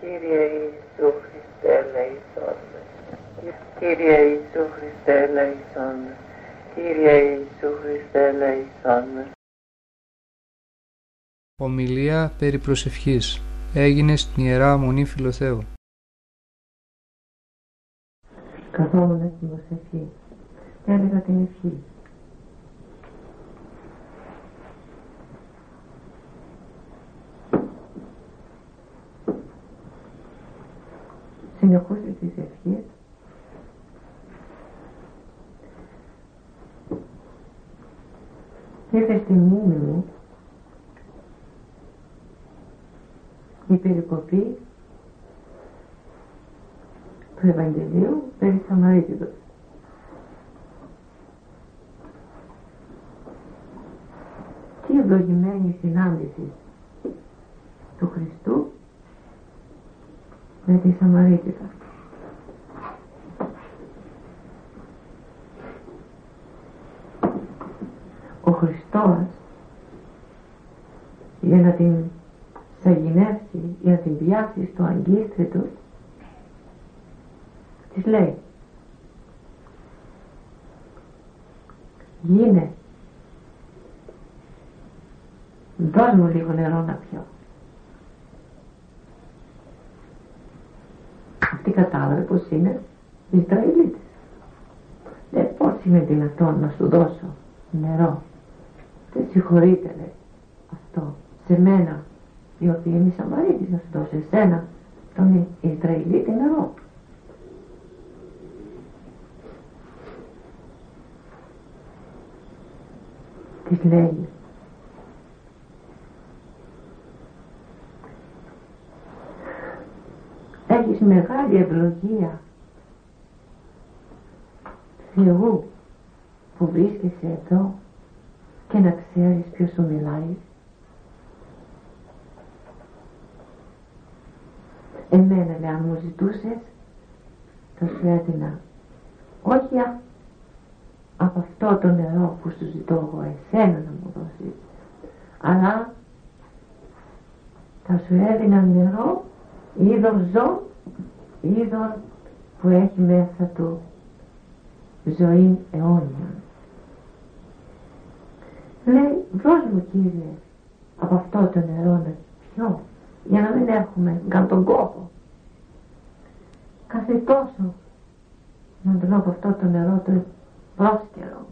Κύριε Ιησού Χριστέ ελέησόν Κύριε Ιησού Χριστέ ελέησόν Κύριε Ιησού Χριστέ ελέησόν Ομιλία περί προσευχής. Έγινε στην Ιερά Μονή Φιλοθέου. Καθόμουν στην προσευχή. Και έλεγα την ευχή. Συνεχούσε τις ευχές ήρθε στη μνήμη μου η περικοπή του Ευαγγελίου περί Σαμαρίτιδος. Τι ευλογημένη συνάντηση του Χριστού με τη Σαμαρίτιδα. Ο Χριστός για να την σαγηνεύσει, για να την πιάσει στο αγκίστρι του της λέει γίνε δώσ' μου λίγο νερό να πιω αυτή κατάλαβε πως είναι Ισραηλίτης λέει πως είναι δυνατόν να σου δώσω νερό; Δεν συγχωρείτε λέει αυτό σε μένα η οποία είναι η Σαμαρίτης να σου δώσω εσένα τον Ισραηλίτη νερό. Της λέει έχεις μεγάλη ευλογία. Θεού που βρίσκεσαι εδώ και να ξέρεις ποιος σου μιλάει. Εμένα λέει αν μου ζητούσες θα σου έδινα όχι από αυτό το νερό που σου ζητώ εγώ εσένα να μου δώσεις. Αλλά θα σου έδινα νερό είδωρ ζω είδωρ που έχει μέσα του ζωή αιώνια. Λέει δώσ' μου κύριε από αυτό το νερό να πιω για να μην έχουμε καν τον κόπο. Κάθε τόσο να τον από αυτό το νερό το πρόσκαιρο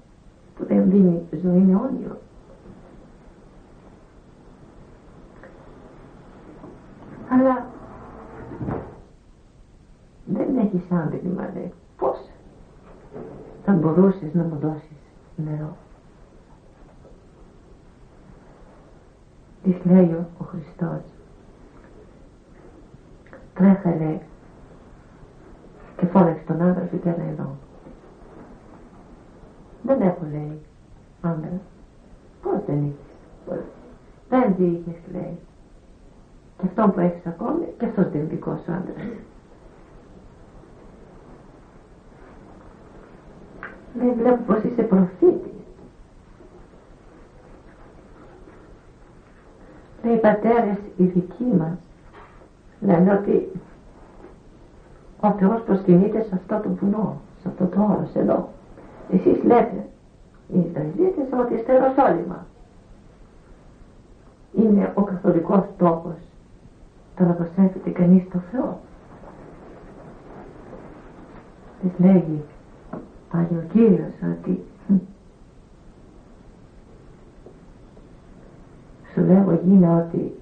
που δεν δίνει ζωή αιώνιο. Αλλά δεν έχεις άντρημα λέει πώς θα μπορούσες να μου δώσεις νερό; Της λέει ο Χριστός. Τρέχα λέει και φώναξε τον άντρα σου και έλα εδώ δεν έχω λέει άντρα πως δεν είχες; Δεν τι είχες λέει. Και αυτό που έχεις ακόμη και αυτός δεν είναι δικός σου άντρας λέει βλέπω πως είσαι προφήτης λέει οι πατέρες οι δικοί μας λένε ότι ο Θεός προσκυνείται σε αυτό το βουνό, σε αυτό το όρος εδώ. Εσείς λέτε, οι Ισραηλίτες, ότι στο Ιεροσόλυμα είναι ο καθολικός τόπος το να προσέφεται κανείς στο Θεό. Της λέγει πάλι ο Κύριος ότι σου λέγω γίνε ότι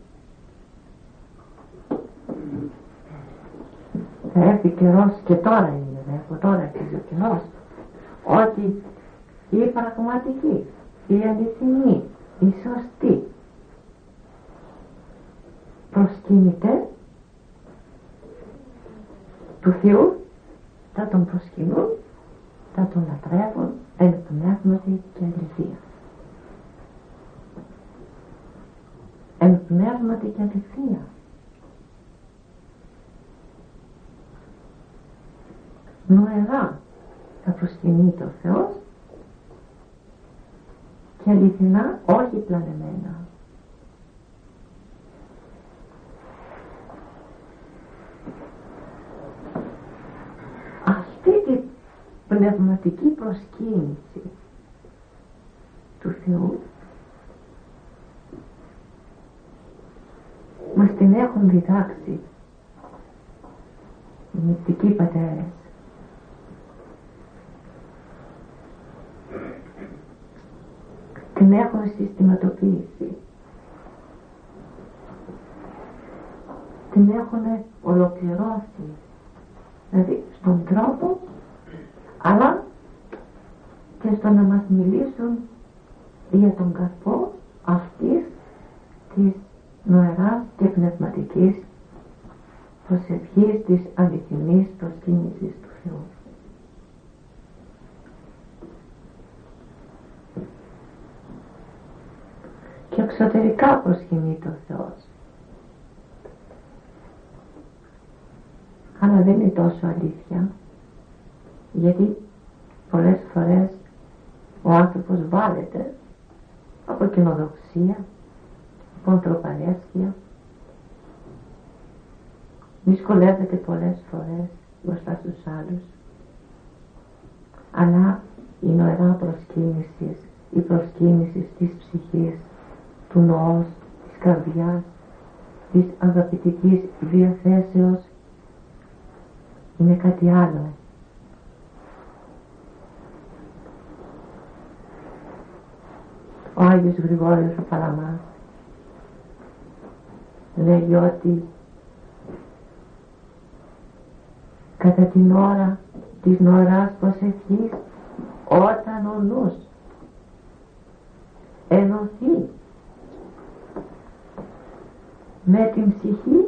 θα έρθει καιρός και τώρα είναι δε, από τώρα έρθει ο καιρός ότι η πραγματική, η αληθινή, η σωστή προσκυνητέ του Θεού θα τον προσκυνούν, θα τον λατρεύουν εν πνεύματι και αληθεία. Εν πνεύματι και αληθεία. νοερά θα προσκυνείται ο Θεός και αληθινά όχι πλανεμένα. Πνευματική προσκύνηση του Θεού. Μας την έχουν διδάξει οι μυστικοί πατέρες. Την έχουν συστηματοποιήσει. Την έχουν ολοκληρώσει. Δηλαδή στον τρόπο αλλά και στο να μας μιλήσουν για τον καρπό αυτής της νοεράς και πνευματικής προσευχής της αληθινής προσκύνησης του Θεού. Και εξωτερικά προσκυνεί ο Θεός. Αλλά δεν είναι τόσο αλήθεια γιατί πολλές φορές ο άνθρωπος βάλεται από κοινοδοξία, από ανθρωπανέσκεια, δυσκολεύεται πολλές φορές μπροστά στους άλλους, αλλά η νοερά προσκύνησης, η προσκύνησης της ψυχής, του νοός, της καρδιάς, της αγαπητικής διαθέσεως είναι κάτι άλλο. Ο Άγιος Γρηγόριος ο Παλαμάς. Λέγει ότι κατά την ώρα της νωράς προσευχής όταν ο νους ενωθεί με την ψυχή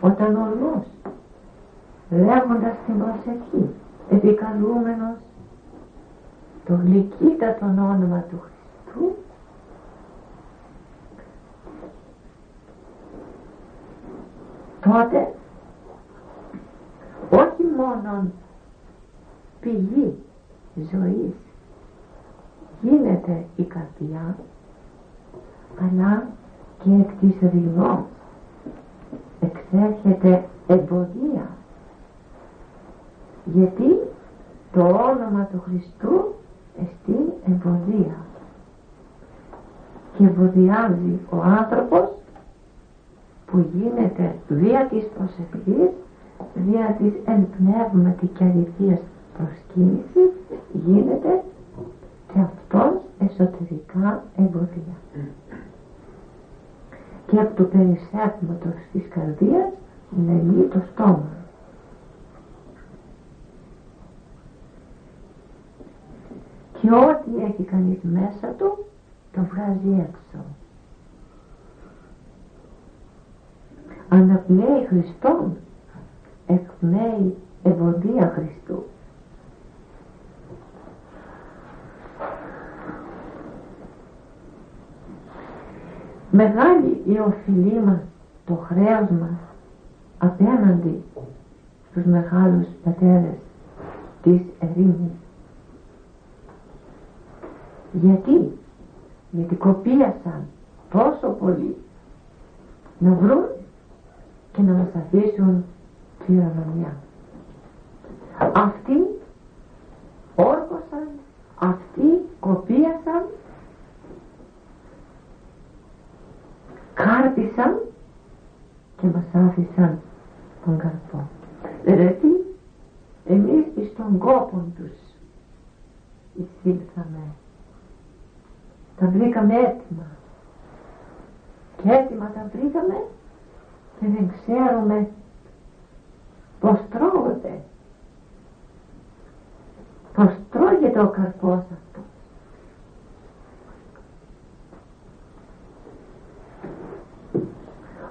όταν ο νους λέγοντας την προσευχή επικαλούμενος το γλυκύτατο όνομα του Χριστού του. Τότε όχι μόνο πηγή ζωής γίνεται η καρδιά αλλά και εκ της ρηγός εξέρχεται εμποδία. Γιατί το όνομα του Χριστού εστί εμποδία και βοδιάζει ο άνθρωπος που γίνεται δια της προσευχής, δια της εν πνεύματι και αληθείας προσκύνησης γίνεται και αυτός εσωτερικά εμποδία. Και από το περισσεύματος της καρδίας λελεί το στόμα. Και ό,τι έχει κανείς μέσα του το βγάζει έξω. Αναπνέει Χριστόν, εκπνέει ευωδία Χριστού. Μεγάλη η οφειλή μας, το χρέος μας απέναντι στους μεγάλους πατέρες της ερήμης. Γιατί; Γιατί κοπίασαν τόσο πολύ να βρουν και να μας αφήσουν κληρονομιά. Αυτοί όρκωσαν, αυτοί κοπίασαν, κάρπισαν και μας άφησαν τον καρπό. Δηλαδή εμείς στον κόπο τους εισήλθαμε τα βρήκαμε έτοιμα. Και έτοιμα τα βρήκαμε και δεν ξέρουμε πως τρώγονται. Πως τρώγεται ο καρπός αυτός.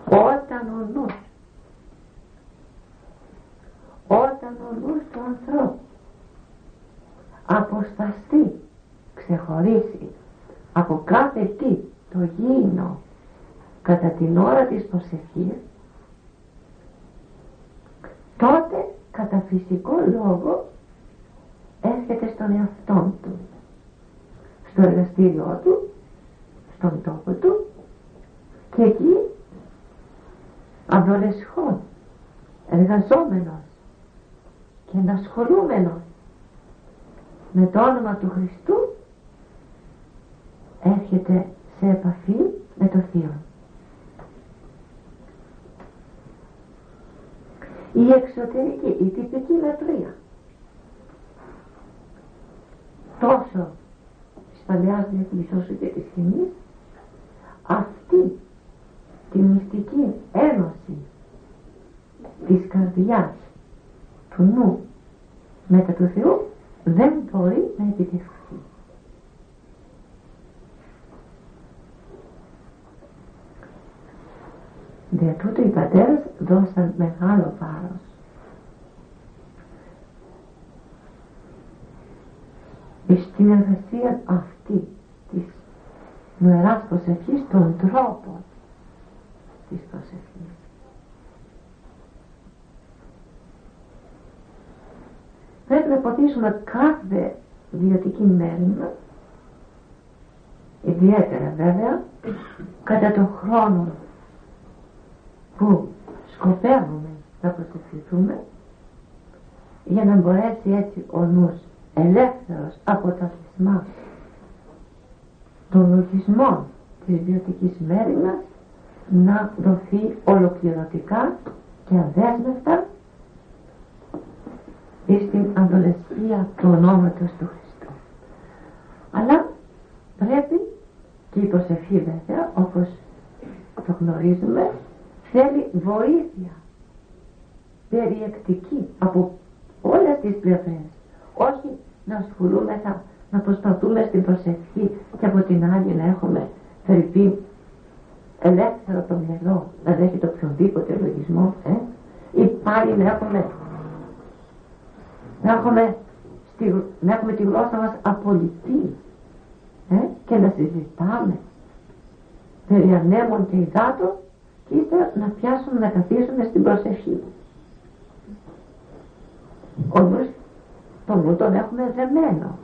Όταν ο νους, όταν ο νους του ανθρώπου αποσταστεί, ξεχωρίσει από κάθε τι το γήινο κατά την ώρα της προσευχής τότε κατά φυσικό λόγο έρχεται στον εαυτό του στο εργαστήριό του στον τόπο του και εκεί αδολεσχόν εργαζόμενος και ενασχολούμενος με το όνομα του Χριστού έρχεται σε επαφή με το Θείο. Η εξωτερική, η τυπική λατρεία τόσο της Παλαιάς Διεθνής όσο και της Χινής αυτή τη μυστική ένωση της καρδιάς του νου μετά του Θεού δεν μπορεί να επιτευχθεί. Δια τούτο οι πατέρες δώσαν μεγάλο βάρος στην εργασία αυτή της νοεράς προσευχής τον τρόπο της προσευχής. Πρέπει να ποτίσουμε κάθε βιωτική μέρημα ιδιαίτερα βέβαια κατά τον χρόνο που σκοπεύουμε να προσευχηθούμε για να μπορέσει έτσι ο νους ελεύθερος από τα θυσμά των λογισμών της βιωτικής μέρημνας να δοθεί ολοκληρωτικά και αδέσμευτα στην αντολεσία του ονόματος του Χριστού. Αλλά πρέπει και η προσευχή βέβαια όπως το γνωρίζουμε θέλει βοήθεια. Περιεκτική από όλες τις πλευρές. Όχι να ασχολούμεθα να προσπαθούμε στην προσευχή και από την άλλη να έχουμε φερειπή ελεύθερο το μυαλό να δέχεται οποιονδήποτε λογισμό ε; ή πάλι να έχουμε να έχουμε, στη, να έχουμε τη γλώσσα μας απολυτή ε; και να συζητάμε περί ανέμων και υδάτων και ύστερα να πιάσουμε να καθίσουμε στην προσευχή. Όμως το νου τον έχουμε δεμένο.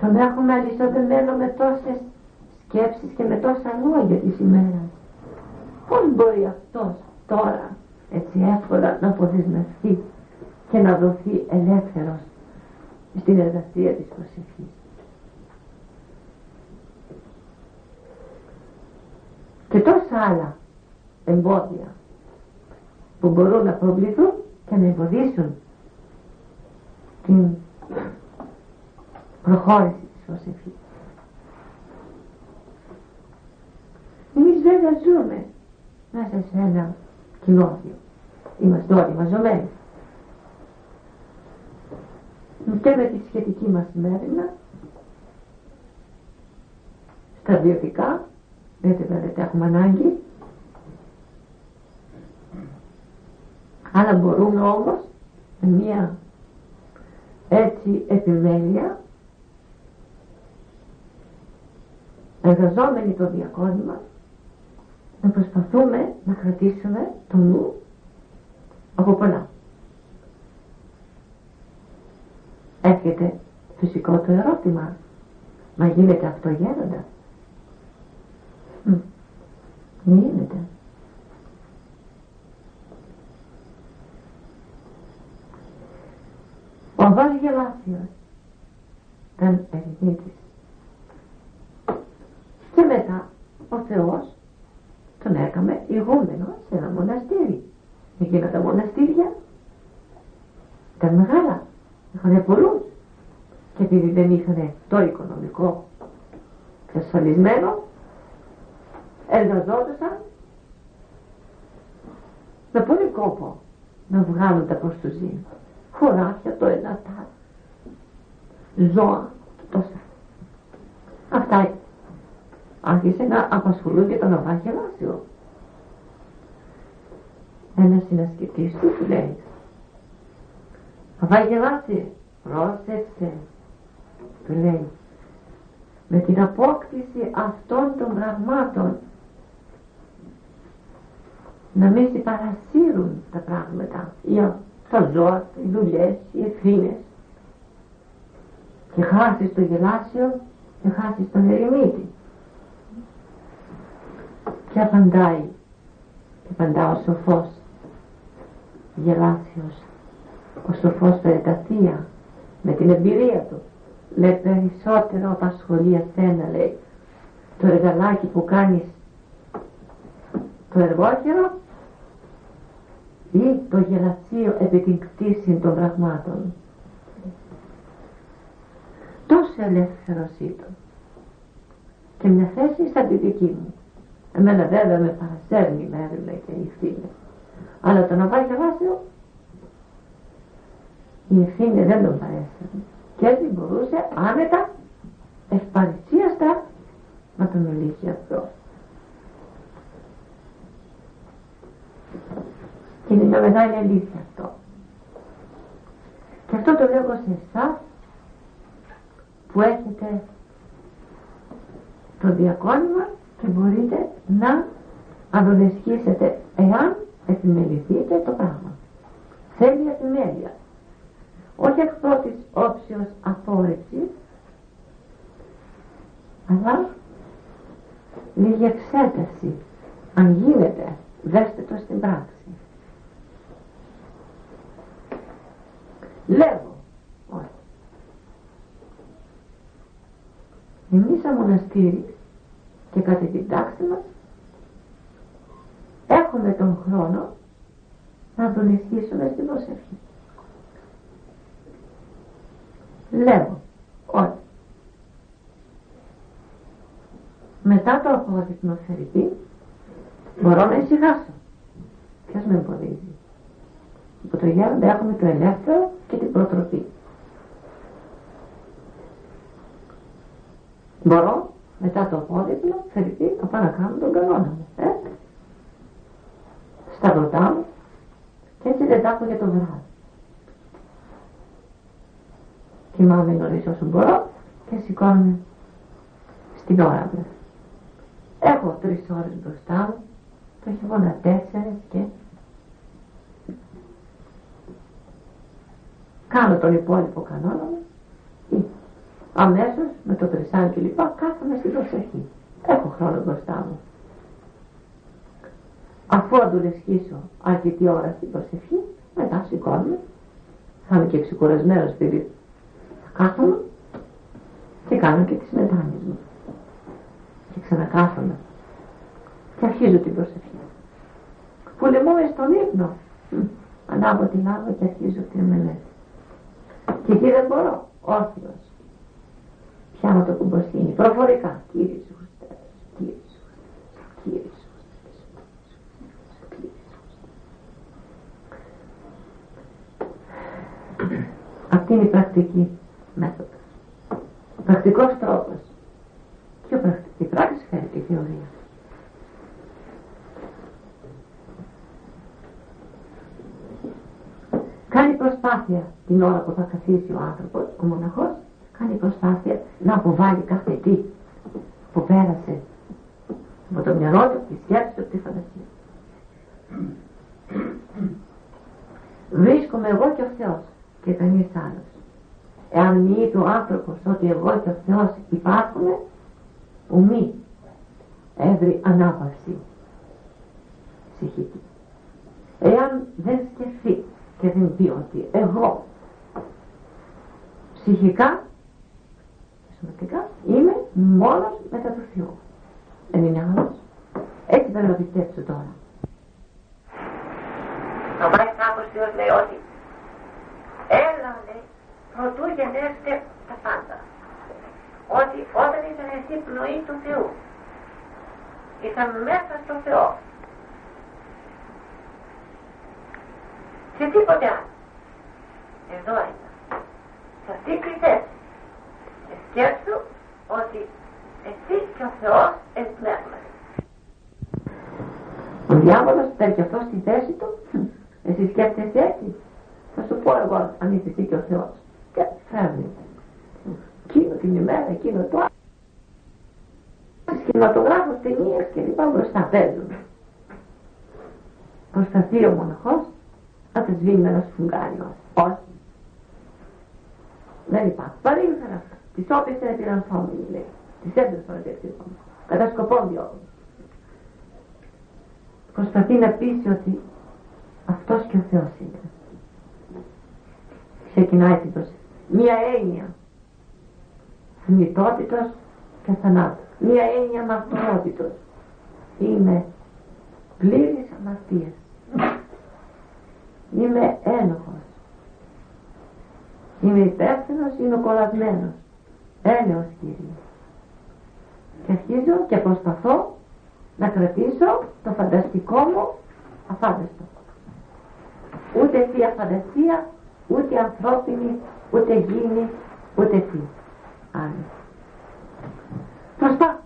Τον έχουμε αλυσοδεμένο με τόσες σκέψεις και με τόσα λόγια της ημέρας. Πώς μπορεί αυτός τώρα έτσι εύκολα να αποδεσμευτεί και να δοθεί ελεύθερος στην εργασία της προσευχής. Και τόσα άλλα εμπόδια που μπορούν να προβληθούν και να εμποδίσουν την προχώρηση της προσευχής. Εμείς βέβαια ζούμε μέσα σε ένα κοινόβιο. Είμαστε όλοι μαζωμένοι. Και με τη σχετική μας μέρημνα, στα βιωτικά, δεν βέβαια έχουμε ανάγκη, αλλά μπορούμε όμως με μια έτσι επιμέλεια εργαζόμενοι το διακόνημα να προσπαθούμε να κρατήσουμε το νου από πολλά. Έρχεται φυσικό το ερώτημα μα γίνεται αυτό γέροντα. Γίνεται. Ο Αβάς Γελάσιος ήταν ερημίτης. Και μετά ο Θεός τον έκαμε ηγούμενο σε ένα μοναστήρι. Εκείνα τα μοναστήρια ήταν μεγάλα. Είχαν πολλούς. Και επειδή δεν είχαν το οικονομικό εξασφαλισμένο, εργαζόντουσαν με πολύ κόπο να βγάλουν τα προστουζία χωράφια το ένα τα ζώα τόσα. Αυτά άρχισε να απασχολούν και τον Αβά Γελάσιο. Ένας συνασκητής του του λέει Αβά Γελάσιο, πρόσεξε, του λέει με την απόκτηση αυτών των πραγμάτων να μην συμπαρασύρουν τα πράγματα τα ζώα, οι δουλειές, οι ευθύνες. Και χάσεις το γελάσιο και χάσεις τον ερημίτη. Και απαντάει, και απαντά ο σοφός γελάσιος, ο σοφός περί με την εμπειρία του. Λέει περισσότερο απασχολεί εσένα λέει. Το εργαλάκι που κάνεις το εργόχερο ή το γελατσίο επί την κτήση των πραγμάτων. Τόσο ελεύθερος ήταν. Και μια θέση σαν τη δική μου. Εμένα βέβαια με παρασέρνει μέρη και η ευθύνη. Αλλά το να πάει και βάσιο η ευθύνη δεν τον παρέσανε και έτσι μπορούσε άνετα ευπαρισίαστα να τον μιλήσει αυτό. και είναι μια μεγάλη αλήθεια αυτό και αυτό το λέω σε εσάς που έχετε το διακόνημα και μπορείτε να αδονεσχίσετε εάν επιμεληθείτε το πράγμα. Θέλει επιμέλεια. Όχι εκ πρώτης όψεως απόρριψη, αλλά λίγη εξέταση. Αν γίνεται, δέστε το στην πράξη. Λέγω, όχι. Εμείς σαν μοναστήρι και κατά την τάξη μας έχουμε τον χρόνο να τον ισχύσουμε στην προσευχή. Λέω ότι μετά το απόδειγμα θερυπή μπορώ να ησυχάσω. Ποιος με εμποδίζει; Από το γέροντα έχουμε το ελεύθερο και την προτροπή. Μπορώ μετά το απόδειγμα θερυπή να πάω να κάνω τον κανόνα μου. Ε; Σταυρωτά μου και έτσι δεν τα έχω για το βράδυ. Κοιμάμαι νωρίς όσο μπορώ και σηκώνομαι στην ώρα μου. Έχω τρεις ώρες μπροστά μου, το χειμώνα τέσσερες και κάνω τον υπόλοιπο κανόνα μου ή αμέσως με το τρισάνι και λοιπά κάθομαι στην προσοχή. Έχω χρόνο μπροστά μου. Αφού αντουλεσχίσω αρκετή ώρα στην προσευχή, μετά σηκώνομαι, θα είμαι και ξεκουρασμένος παιδί. Θα κάθομαι και κάνω και τις μετάνοιες μου. Και ξανακάθομαι και αρχίζω την προσευχή. Που λεμούμε στον ύπνο. Ανάβω την άβα και αρχίζω την μελέτη. Και εκεί δεν μπορώ, όρθιος. Πιάνω το κουμποσύνη, προφορικά. Κύριε Σου Χριστέ, Κύριε Σου Χριστέ, Κύριε Σου Αυτή είναι η πρακτική μέθοδος. Ο πρακτικός τρόπος. Πιο πρακτική πράξη φέρει και θεωρία. Κάνει προσπάθεια την ώρα που θα καθίσει ο άνθρωπος, ο μοναχός, κάνει προσπάθεια να αποβάλει κάθε τι που πέρασε από το μυαλό του, τη σκέψη του, τη φαντασία. Βρίσκομαι εγώ και ο Θεός και κανείς άλλος. Εάν μη ο άνθρωπος ότι εγώ και ο Θεός υπάρχουμε, ουμή έβρι ανάπαυση ψυχική. Εάν δεν σκεφτεί και δεν πει ότι εγώ ψυχικά και σωματικά είμαι μόνος μετά του Θεού. Δεν είναι άλλος. Έτσι πρέπει να πιστέψω τώρα. Ο Μάικ Θεός λέει ότι έλα λέει προτού γενέστε τα πάντα. Ότι όταν ήταν εσύ πνοή του Θεού ήταν μέσα στο Θεό και τίποτε άλλο. Εδώ είναι. Σε αυτή τη θέση. Και σκέψου ότι εσύ και ο Θεός εν πνεύματι. Ο διάβολος παίρνει αυτός στη θέση του. Εσύ σκέφτεσαι έτσι. Θα σου πω εγώ αν είσαι εσύ και ο Θεός. Και φέρνει. Εκείνο την ημέρα, εκείνο το άλλο. Σκηνοτογράφος, ταινίες και λοιπά μπροστά παίζουν. Προσταθεί ο μοναχός να τη σβήνει με ένα σφουγγάριο. Όχι. Δεν υπάρχει. Παρήγγελα αυτά. Τις όποιες είναι πειρανθόμενοι λέει. Τις έδωσαν επεξήγον. Κατά σκοπό διόγκων. Προσπαθεί να πείσει ότι αυτός και ο Θεός είναι. Ξεκινάει την προσέγγιση. Μία έννοια θνητότητος και θανάτου. Μία έννοια μαρτυρότητος. Είμαι πλήρης αμαρτίας. Είμαι ένοχος. Είμαι υπεύθυνος, είμαι κολλασμένος. Έλεος Κύριε. Και αρχίζω και προσπαθώ να κρατήσω το φανταστικό μου αφάνταστο. Ούτε θεία φαντασία, ούτε ανθρώπινη, ούτε γήνη, ούτε τι. Άλλη. Προσπάθω.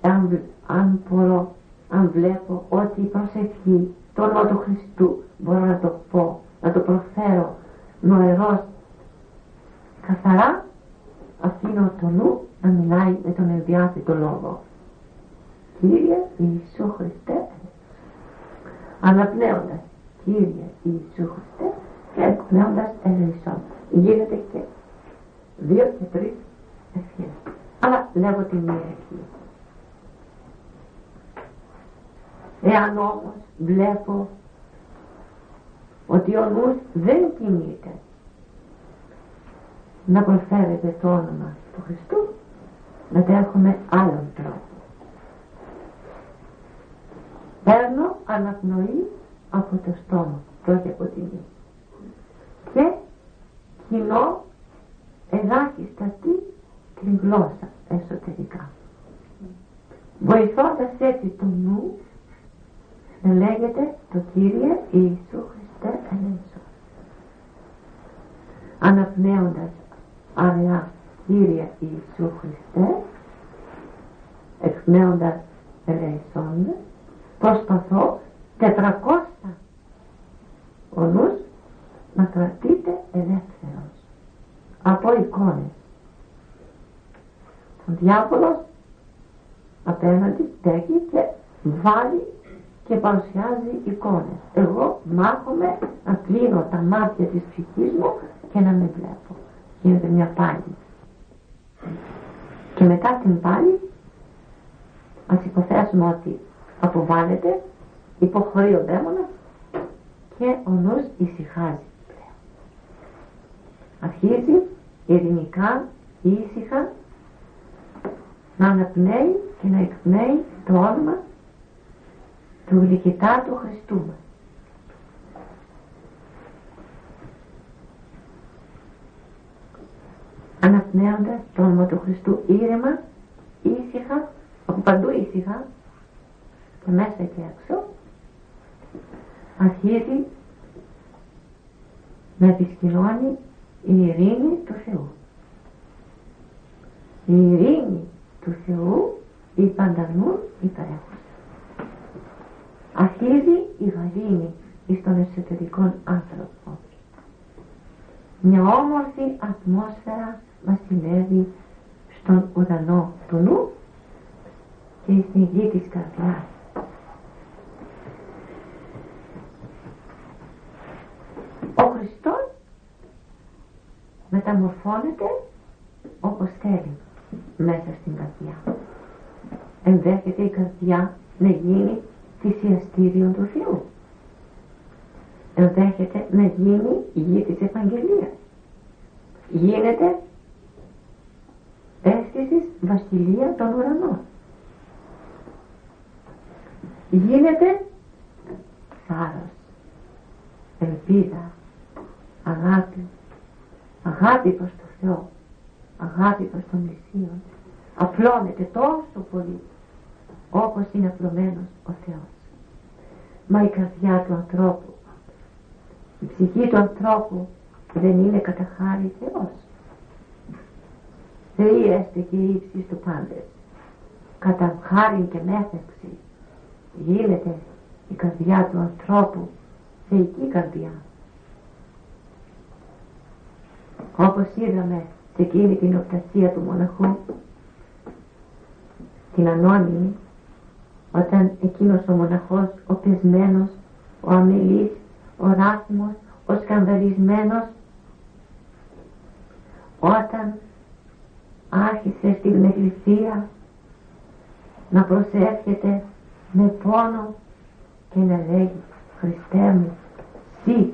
Αν, αν μπορώ, αν βλέπω ότι η προσευχή το όνομα του Χριστού μπορώ να το πω, να το προφέρω νοερός καθαρά, αφήνω το νου να μιλάει με τον ενδιάθετο λόγο. Κύριε Ιησού Χριστέ, αναπνέοντας Κύριε Ιησού Χριστέ και εκπνέοντας ελεησόν. Γίνεται και δύο και τρεις ευχές. Αλλά λέγω τη μία ευχή. Εάν όμως βλέπω ότι ο νους δεν κινείται να προφέρεται το όνομα του Χριστού, μετέχουμε άλλον τρόπο. Παίρνω αναπνοή από το στόμα, πρώτη από τη μία. Και κοινώ ελάχιστα τι την γλώσσα εσωτερικά. Βοηθώντας έτσι το νου να λέγεται το Κύριε Ιησού Χριστέ ελέησον. Αναπνέοντας αραιά Κύριε Ιησού Χριστέ, εκπνέοντας ελέησον, προσπαθώ τετρακόστα ο νους να κρατείται ελεύθερος από εικόνες. Ο διάβολος απέναντι στέκει και βάλει και παρουσιάζει εικόνες. Εγώ μάχομαι να κλείνω τα μάτια της ψυχής μου και να με βλέπω. Γίνεται μια πάλι. Και μετά την πάλι ας υποθέσουμε ότι αποβάλλεται, υποχωρεί ο δαίμονας και ο νους ησυχάζει πλέον. Αρχίζει ειρηνικά, ήσυχα να αναπνέει και να εκπνέει το όνομα του γλυκητάτου Χριστού μας. Αναπνέοντας το όνομα του Χριστού ήρεμα, ήσυχα, από παντού ήσυχα και μέσα και έξω αρχίζει να επισχυνώνει η ειρήνη του Θεού. Η ειρήνη του Θεού η παντανούν υπερέχουσα. Αρχίζει η γαλήνη εις τον εσωτερικό άνθρωπο. Μια όμορφη ατμόσφαιρα βασιλεύει στον ουρανό του νου και στην γη της καρδιάς. Ο Χριστός μεταμορφώνεται όπως θέλει μέσα στην καρδιά. Ενδέχεται η καρδιά να γίνει θυσιαστήριον του Θεού. Ενδέχεται να γίνει η γη της Ευαγγελίας. Γίνεται αίσθησης βασιλεία των ουρανών. Γίνεται θάρρος, ελπίδα, αγάπη, αγάπη προς το Θεό, αγάπη προς τον Μεσσίον. Απλώνεται τόσο πολύ όπως είναι απλωμένος ο Θεός. Μα η καρδιά του ανθρώπου, η ψυχή του ανθρώπου δεν είναι κατά χάρη Θεός. Θεοί έστε και ύψης του πάντες. Κατά χάρη και μέθεξη γίνεται η καρδιά του ανθρώπου θεϊκή καρδιά. Όπως είδαμε σε εκείνη την οπτασία του μοναχού, την ανώνυμη, όταν εκείνος ο μοναχός, ο πεσμένος, ο αμελής, ο ράθιμος, ο σκανδαλισμένος, όταν άρχισε στην εκκλησία να προσεύχεται με πόνο και να λέγει Χριστέ μου, σύ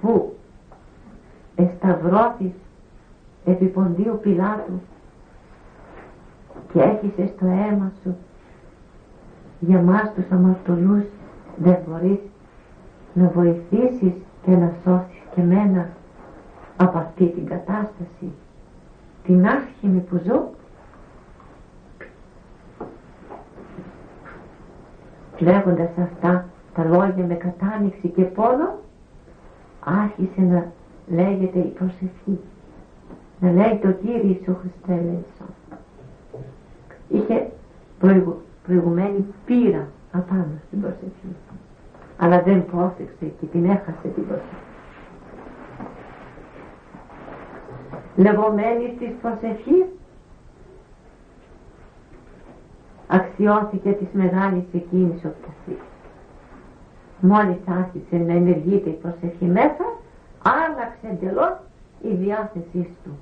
που εσταυρώθης επί ποντίου Πιλάτου και έχεις το αίμα σου για μας τους αμαρτωλούς δεν μπορείς να βοηθήσεις και να σώσεις και μένα από αυτή την κατάσταση. Την άσχημη που ζω. Λέγοντας αυτά τα λόγια με κατάνοιξη και πόνο άρχισε να λέγεται η προσευχή. Να λέγεται ο Κύριος Ιησού Χριστέ είχε προηγου, προηγουμένη πείρα απάνω στην προσευχή αλλά δεν πρόσεξε και την έχασε την προσευχή λεγόμενη της προσευχής αξιώθηκε της μεγάλης εκείνης οπτασίας. Μόλις άρχισε να ενεργείται η προσευχή μέσα, άλλαξε εντελώς η διάθεσή του.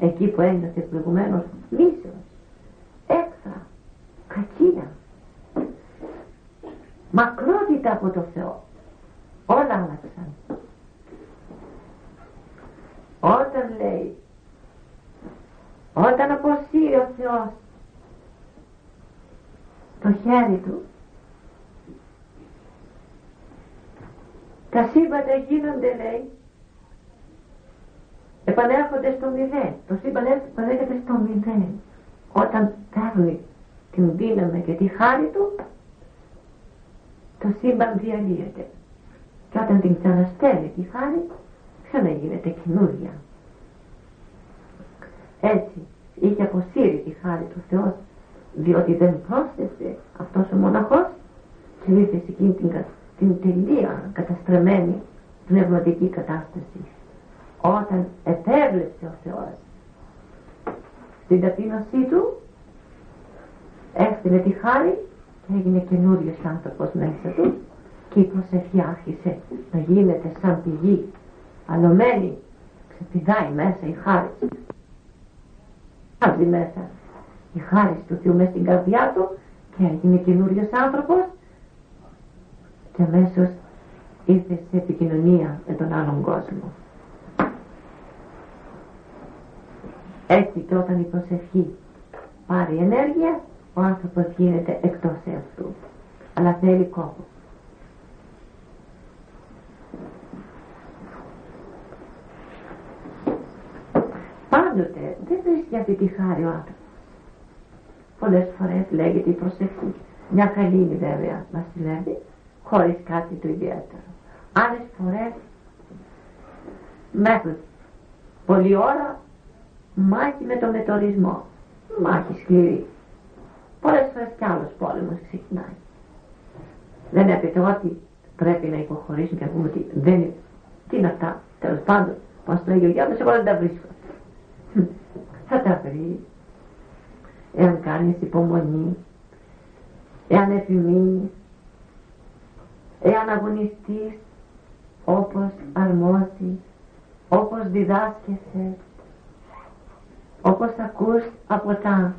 Εκεί που ένιωθε προηγουμένως μίσος, έξα, κακία, μακρότητα από το Θεό. Όλα άλλαξαν. Όταν λέει, όταν αποσύρει ο Θεός το χέρι του τα σύμπαντα γίνονται λέει επανέρχονται στο μηδέν το σύμπαν επανέρχεται στο μηδέν όταν παίρνει την δύναμη και τη χάρη του το σύμπαν διαλύεται. Και όταν την ξαναστέλνει τη χάρη ξαναγίνεται καινούρια. Έτσι είχε αποσύρει τη χάρη του Θεός διότι δεν πρόσθεσε αυτός ο μοναχός και ήρθε σε εκείνη την, την τελεία καταστραμμένη πνευματική κατάσταση. Όταν επέβλεψε ο Θεός στην ταπείνωσή του έστειλε τη χάρη και έγινε καινούριος άνθρωπος μέσα του και η προσευχή άρχισε να γίνεται σαν πηγή αλωμένη. Ξεπηδάει μέσα η χάρη. Άβει μέσα. Η χάρη του Θεού μέσα στην καρδιά του και έγινε καινούριος άνθρωπος και αμέσως ήρθε σε επικοινωνία με τον άλλον κόσμο. Έτσι και όταν η προσευχή πάρει ενέργεια, ο άνθρωπος γίνεται εκτός εαυτού. Αλλά θέλει κόπο. Πάντοτε δεν βρίσκει αυτή τη χάρη ο άνθρωπος. Πολλές φορές λέγεται η προσευχή. Μια καλή είναι βέβαια βασιλεύει, χωρίς κάτι το ιδιαίτερο. Άλλες φορές μέχρι πολλή ώρα μάχη με το μετορισμό. Μάχη σκληρή. Πολλές φορές κι άλλος πόλεμος ξεκινάει. Δεν έπειτε ότι πρέπει να υποχωρήσουμε και να πούμε ότι δεν είναι. Τι είναι αυτά. Τέλος πάντων, πώς το λέει ο Γιάννης, εγώ δεν τα βρίσκω. Θα τα βρει εάν κάνεις υπομονή, εάν επιμείνεις, εάν αγωνιστείς όπως αρμόζει, όπως διδάσκεσαι, όπως ακούς από τα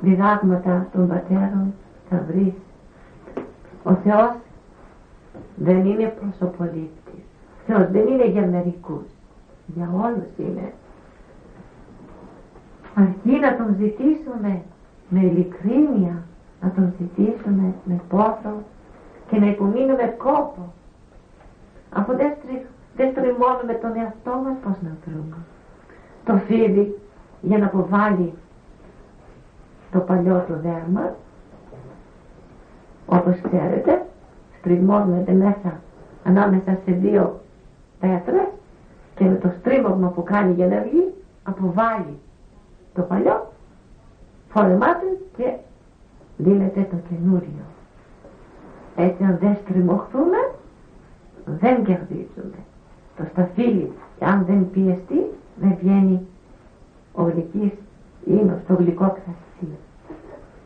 διδάγματα των πατέρων θα βρεις. Ο Θεός δεν είναι προσωπολήπτης. Ο Θεός δεν είναι για μερικούς. Για όλους είναι. Αρκεί να τον ζητήσουμε με ειλικρίνεια να τον ζητήσουμε με πόθο και να υπομείνουμε κόπο αφού δεν, στρι, δεν στριμώνουμε τον εαυτό μας πως να βρούμε το φίδι για να αποβάλει το παλιό του δέρμα όπως ξέρετε στριμώνεται μέσα ανάμεσα σε δύο πέτρες και με το στρίμωγμα που κάνει για να βγει αποβάλει το παλιό φορεμάται και δίνεται το καινούριο. Έτσι αν δεν στριμωχθούμε δεν κερδίζουμε. Το σταφύλι αν δεν πιεστεί δεν βγαίνει ο γλυκής ίνος, το γλυκό κρασί.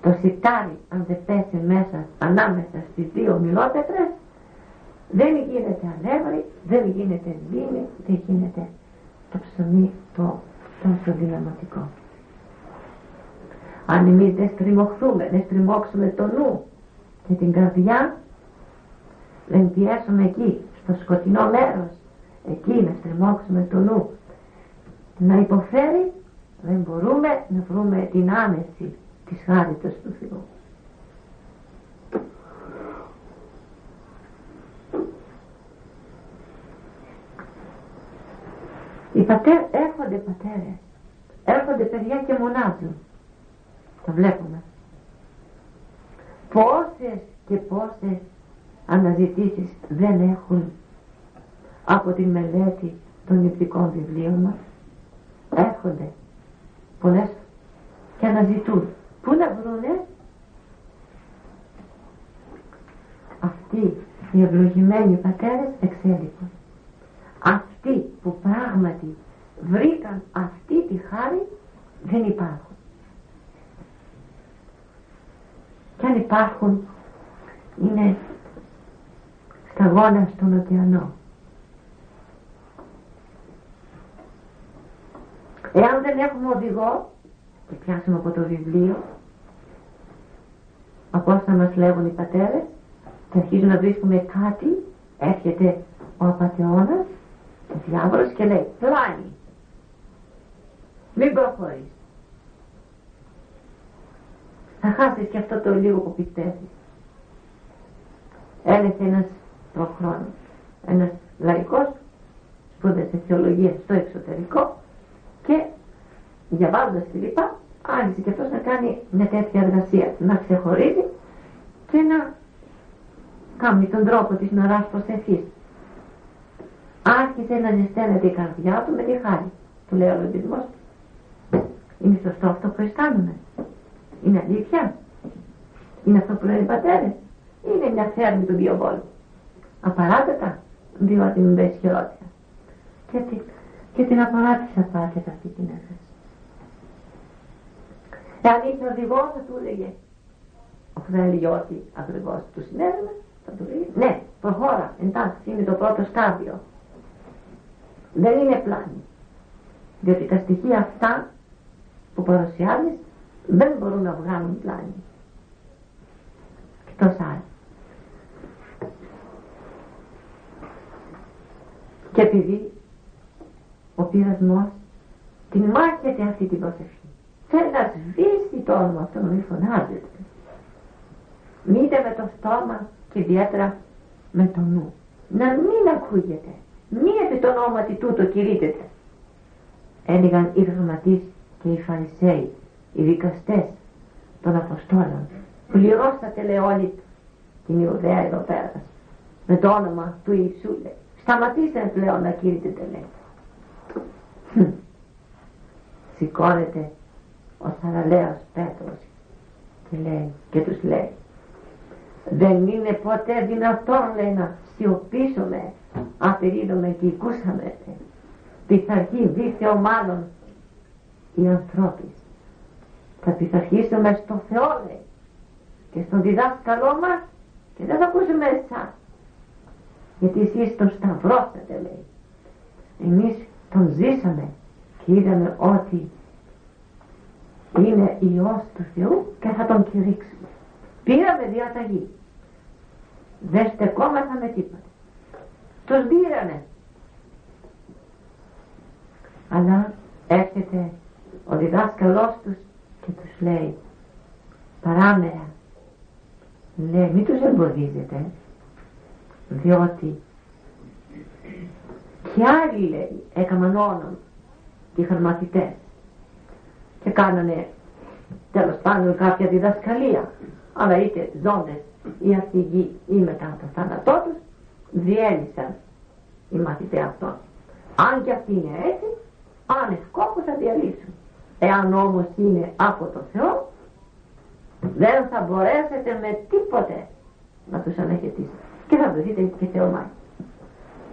Το σιτάρι αν δεν πέσει μέσα ανάμεσα στις δύο μιλόπετρες δεν γίνεται αλεύρι, δεν γίνεται δίνη, δεν γίνεται το ψωμί το τόσο δυναματικό. Αν εμείς δεν στριμωχθούμε, δεν στριμώξουμε το νου και την καρδιά, δεν πιέσουμε εκεί, στο σκοτεινό μέρος, εκεί να στριμώξουμε το νου, να υποφέρει δεν μπορούμε να βρούμε την άνεση της χάριτος του Θεού. Οι πατέρ, έρχονται πατέρες, έρχονται παιδιά και μονάζουν. Το βλέπουμε. Πόσες και πόσες αναζητήσεις δεν έχουν από τη μελέτη των υπηκών βιβλίων μας. Έρχονται πολλές και αναζητούν. Πού να βρούνε; Αυτοί οι ευλογημένοι πατέρες εξέλιξαν. Αυτοί που πράγματι βρήκαν αυτή τη χάρη δεν υπάρχουν. Και αν υπάρχουν είναι σταγόνας στον ωκεανό. Εάν δεν έχουμε οδηγό και πιάσουμε από το βιβλίο από όσα μας λέγουν οι πατέρες και αρχίζουμε να βρίσκουμε κάτι έρχεται ο απατεώνας ο διάβολος και λέει πλάνη μην προχωρείς. Θα χάσεις και αυτό το λίγο που πιστεύεις έλεγε ένας προχρόνος ένας λαϊκός σπούδασε θεολογία στο εξωτερικό και διαβάζοντας τη λοιπά άρχισε και αυτός να κάνει μια τέτοια εργασία να ξεχωρίζει και να κάνει τον τρόπο της νωράς προσευχής άρχισε να ζεσταίνεται η καρδιά του με τη χάρη του λέει ο λογισμός. Είναι σωστό αυτό που αισθάνομαι. Είναι αλήθεια. Είναι αυτό που λένε οι πατέρες. Είναι μια θέρμη του διαβόλου. Απαράδετα διότι μην πέσει χειρότερα. Και, τι, και την απαράτησα πάτε αυτή την έφεση Εάν είχε οδηγός θα του έλεγε, αφού δεν έλεγε ότι ακριβώς του συνέβαινε, θα του έλεγε, ναι, προχώρα, εντάξει, είναι το πρώτο στάδιο. Δεν είναι πλάνη. Διότι τα στοιχεία αυτά που παρουσιάζεις δεν μπορούν να βγάλουν πλάνη. Εκτός άλλου. Και επειδή ο πειρασμός την μάχεται αυτή την προσευχή θέλει να σβήσει το όνομα αυτό να μην φωνάζεται. Μήτε με το στόμα και ιδιαίτερα με το νου. Να μην ακούγεται. Μη επί το όνομα τούτο κηρύτεται. Έλεγαν οι γραμματείς και οι φαρισαίοι, οι δικαστές των Αποστόλων. Πληρώστατε λέει όλοι την Ιουδαία εδώ πέρα με το όνομα του Ιησού λέει. Σταματήστε πλέον να κηρύτεται λέει. Σηκώνεται ο θαραλέος Πέτρος και λέει και τους λέει δεν είναι ποτέ δυνατόν λέει να σιωπήσουμε απειρίδουμε και οικούσαμε. Πειθαρχεί δίθεο μάλλον οι ανθρώποι. Θα πειθαρχήσουμε στο Θεό λέει και στον διδάσκαλό μας και δεν θα ακούσουμε εσάς. Γιατί εσείς τον σταυρώσατε λέει. Εμείς τον ζήσαμε και είδαμε ότι είναι Υιός του Θεού και θα τον κηρύξουμε. Πήραμε διαταγή. Δεν στεκόμεθα με τίποτα. Τους πήραμε. Αλλά έρχεται ο διδάσκαλός τους και τους λέει παράμερα λέει μην τους εμποδίζετε διότι και άλλοι λέει έκαναν όνομα και είχαν μαθητές και κάνανε τέλος πάντων κάποια διδασκαλία. Αλλά είτε ζώντες ή αυτοί ή μετά το θάνατό τους διέλυσαν οι μαθητές αυτών. Αν και αυτοί είναι έτσι αν σκόπο θα διαλύσουν. Εάν όμως είναι από το Θεό δεν θα μπορέσετε με τίποτε να τους αναχαιτήσετε. Και θα βρεθείτε και Θεομάχη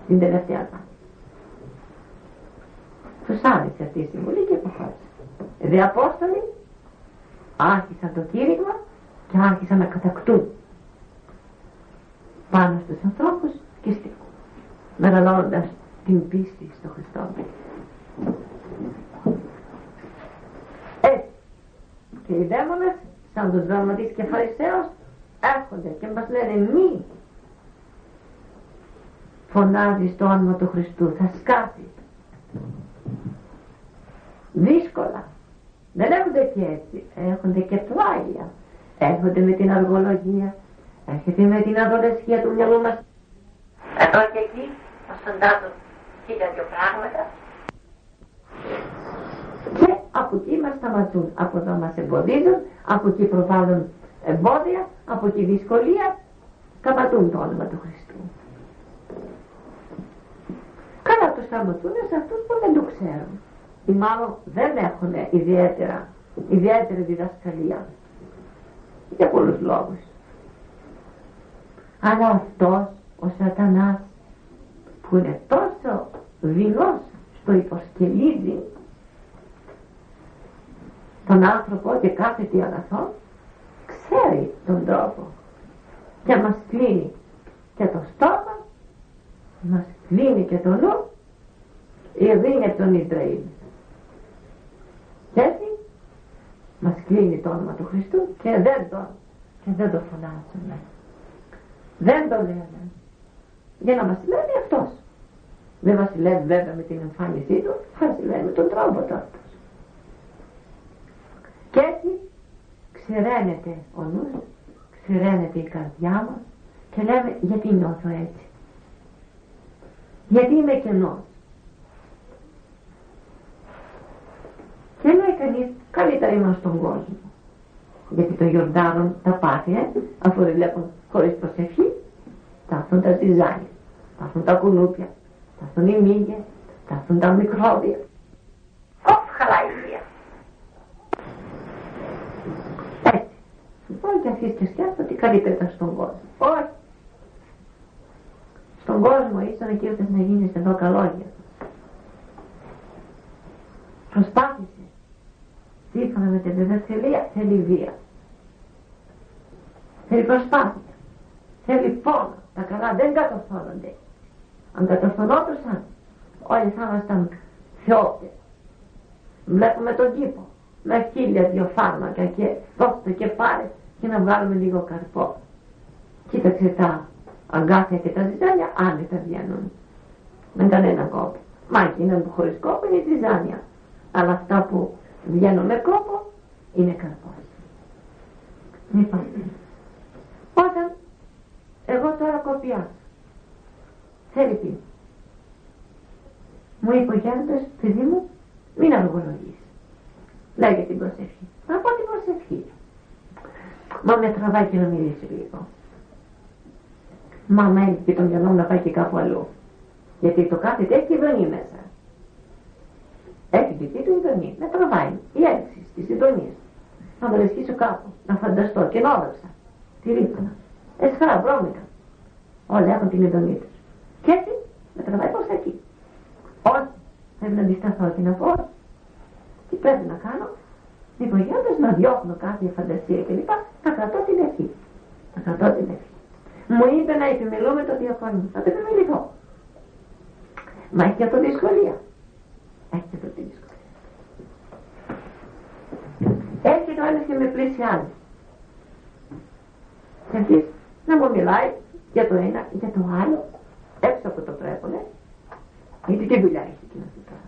την τελευταία πάση τους άρεσε αυτή η συμβουλή και υποχώρησε Δε Απόστολοι άρχισαν το κήρυγμα και άρχισαν να κατακτούν πάνω στους ανθρώπους και μεγαλώνοντας την πίστη στο Χριστό. Έτσι και οι δαίμονες σαν τους δραματείς και φαρισαίος έρχονται και μας λένε μη φωνάζεις το όνομα του Χριστού θα σκάσεις δύσκολα Δεν έρχονται και έτσι. Έρχονται και πλάγια. Έρχονται με την αργολογία. Έρχεται με την αδολεσχία του μυαλού μας. Εδώ και εκεί μας φαντάζουν χίλια δυο πράγματα. Και από εκεί μας σταματούν. Από εδώ μας εμποδίζουν. Από εκεί προβάλλουν εμπόδια. Από εκεί δυσκολία. Καματούν το όνομα του Χριστού. Καλά το σταματούν σε αυτούς που δεν το ξέρουν. Ή μάλλον δεν έχουν ιδιαίτερα, ιδιαίτερη διδασκαλία. Για πολλούς λόγους. Αλλά αυτός ο σατανάς που είναι τόσο δεινός στο υποσκελίδι τον άνθρωπο και κάθε τι αγαθό ξέρει τον τρόπο και μας κλείνει και το στόμα μας κλείνει και το νου ειρήνη τον Ισραήλ. Και έτσι μας κλείνει το όνομα του Χριστού και δεν το, και δεν το φωνάζουμε. Δεν το λέμε. Για να βασιλεύει αυτός. Δεν βασιλεύει βέβαια με την εμφάνισή του βασιλεύει με τον τρόπο του αυτός. Και έτσι ξηραίνεται ο νους ξηραίνεται η καρδιά μας και λέμε γιατί νιώθω έτσι γιατί είμαι κενός. Και λέει κανείς καλύτερα είμαστε στον κόσμο γιατί το Ιορδάνο τα πάθη ε, αφού δεν βλέπουν χωρίς προσευχή θα έρθουν τα ζυζάνια θα έρθουν τα κουνούπια θα έρθουν οι μύγες θα έρθουν τα μικρόβια. Ωφ, χαλάει Έτσι. Λοιπόν και αφήσεις και σκέφτομαι ότι καλύτερα στον κόσμο. Όχι στον κόσμο ήσουν και ήρθες να γίνεις εδώ καλόγια. Προσπάθησες. Σύμφωνα με την διδασκαλία θέλει βία. Θέλει προσπάθεια. Θέλει πόνο. Τα καλά δεν κατορθώνονται. Αν κατορθωνόντουσαν όλοι θα ήμασταν θεότες. Βλέπουμε τον κήπο με χίλια δυο φάρμακα και δώστε και πάρε και να βγάλουμε λίγο καρπό. Κοίταξε τα αγκάθια και τα ζυζάνια άνετα βγαίνουν. Με κανένα κόπο. Μα εκείνα που χωρίς κόπο είναι ζυζάνια. Αλλά αυτά που βγαίνουν με κόπο είναι καρπός. Λοιπόν, όταν εγώ τώρα κοπιάσω, θέλει πει, μου είπε ο Γιάννης, παιδί μου, μην αργολογείς. Λέγε την προσευχή. Να πω την προσευχή. Μα με τραβάει και να μιλήσει λίγο. Μα μένει και το μυαλό να πάει και κάπου αλλού. Γιατί το κάθε έχει ειδονή μέσα. Έχει δική του ειδονή. Με τραβάει. Η έλξη τη ειδονή. Να το κάπου. Να φανταστώ. Και νόδαψα. Τι ρίπανα. Εσχά, βρώμικα. Όλοι έχουν την ειδονή τους. Και έτσι με τραβάει προς εκεί. Όχι. Πρέπει να αντισταθώ και να πω. Τι πρέπει να κάνω; Υπογειώντας να διώχνω κάθε φαντασία κλπ. Θα κρατώ την ευχή. Θα κρατώ την ευχή. Μου είπε να επιμελούμε το διαφωνώ. Θα το επιμεληθώ. Μα έχει και αυτό δυσκολία. Έχει και αυτό τη δυσκολία. Έχει το άλλο και με πλησιάζει. Και αρχίζει να μου μιλάει για το ένα, για το άλλο, έξω από το πρέπονε. Γιατί τι δουλειά έχει εκείνο τώρα.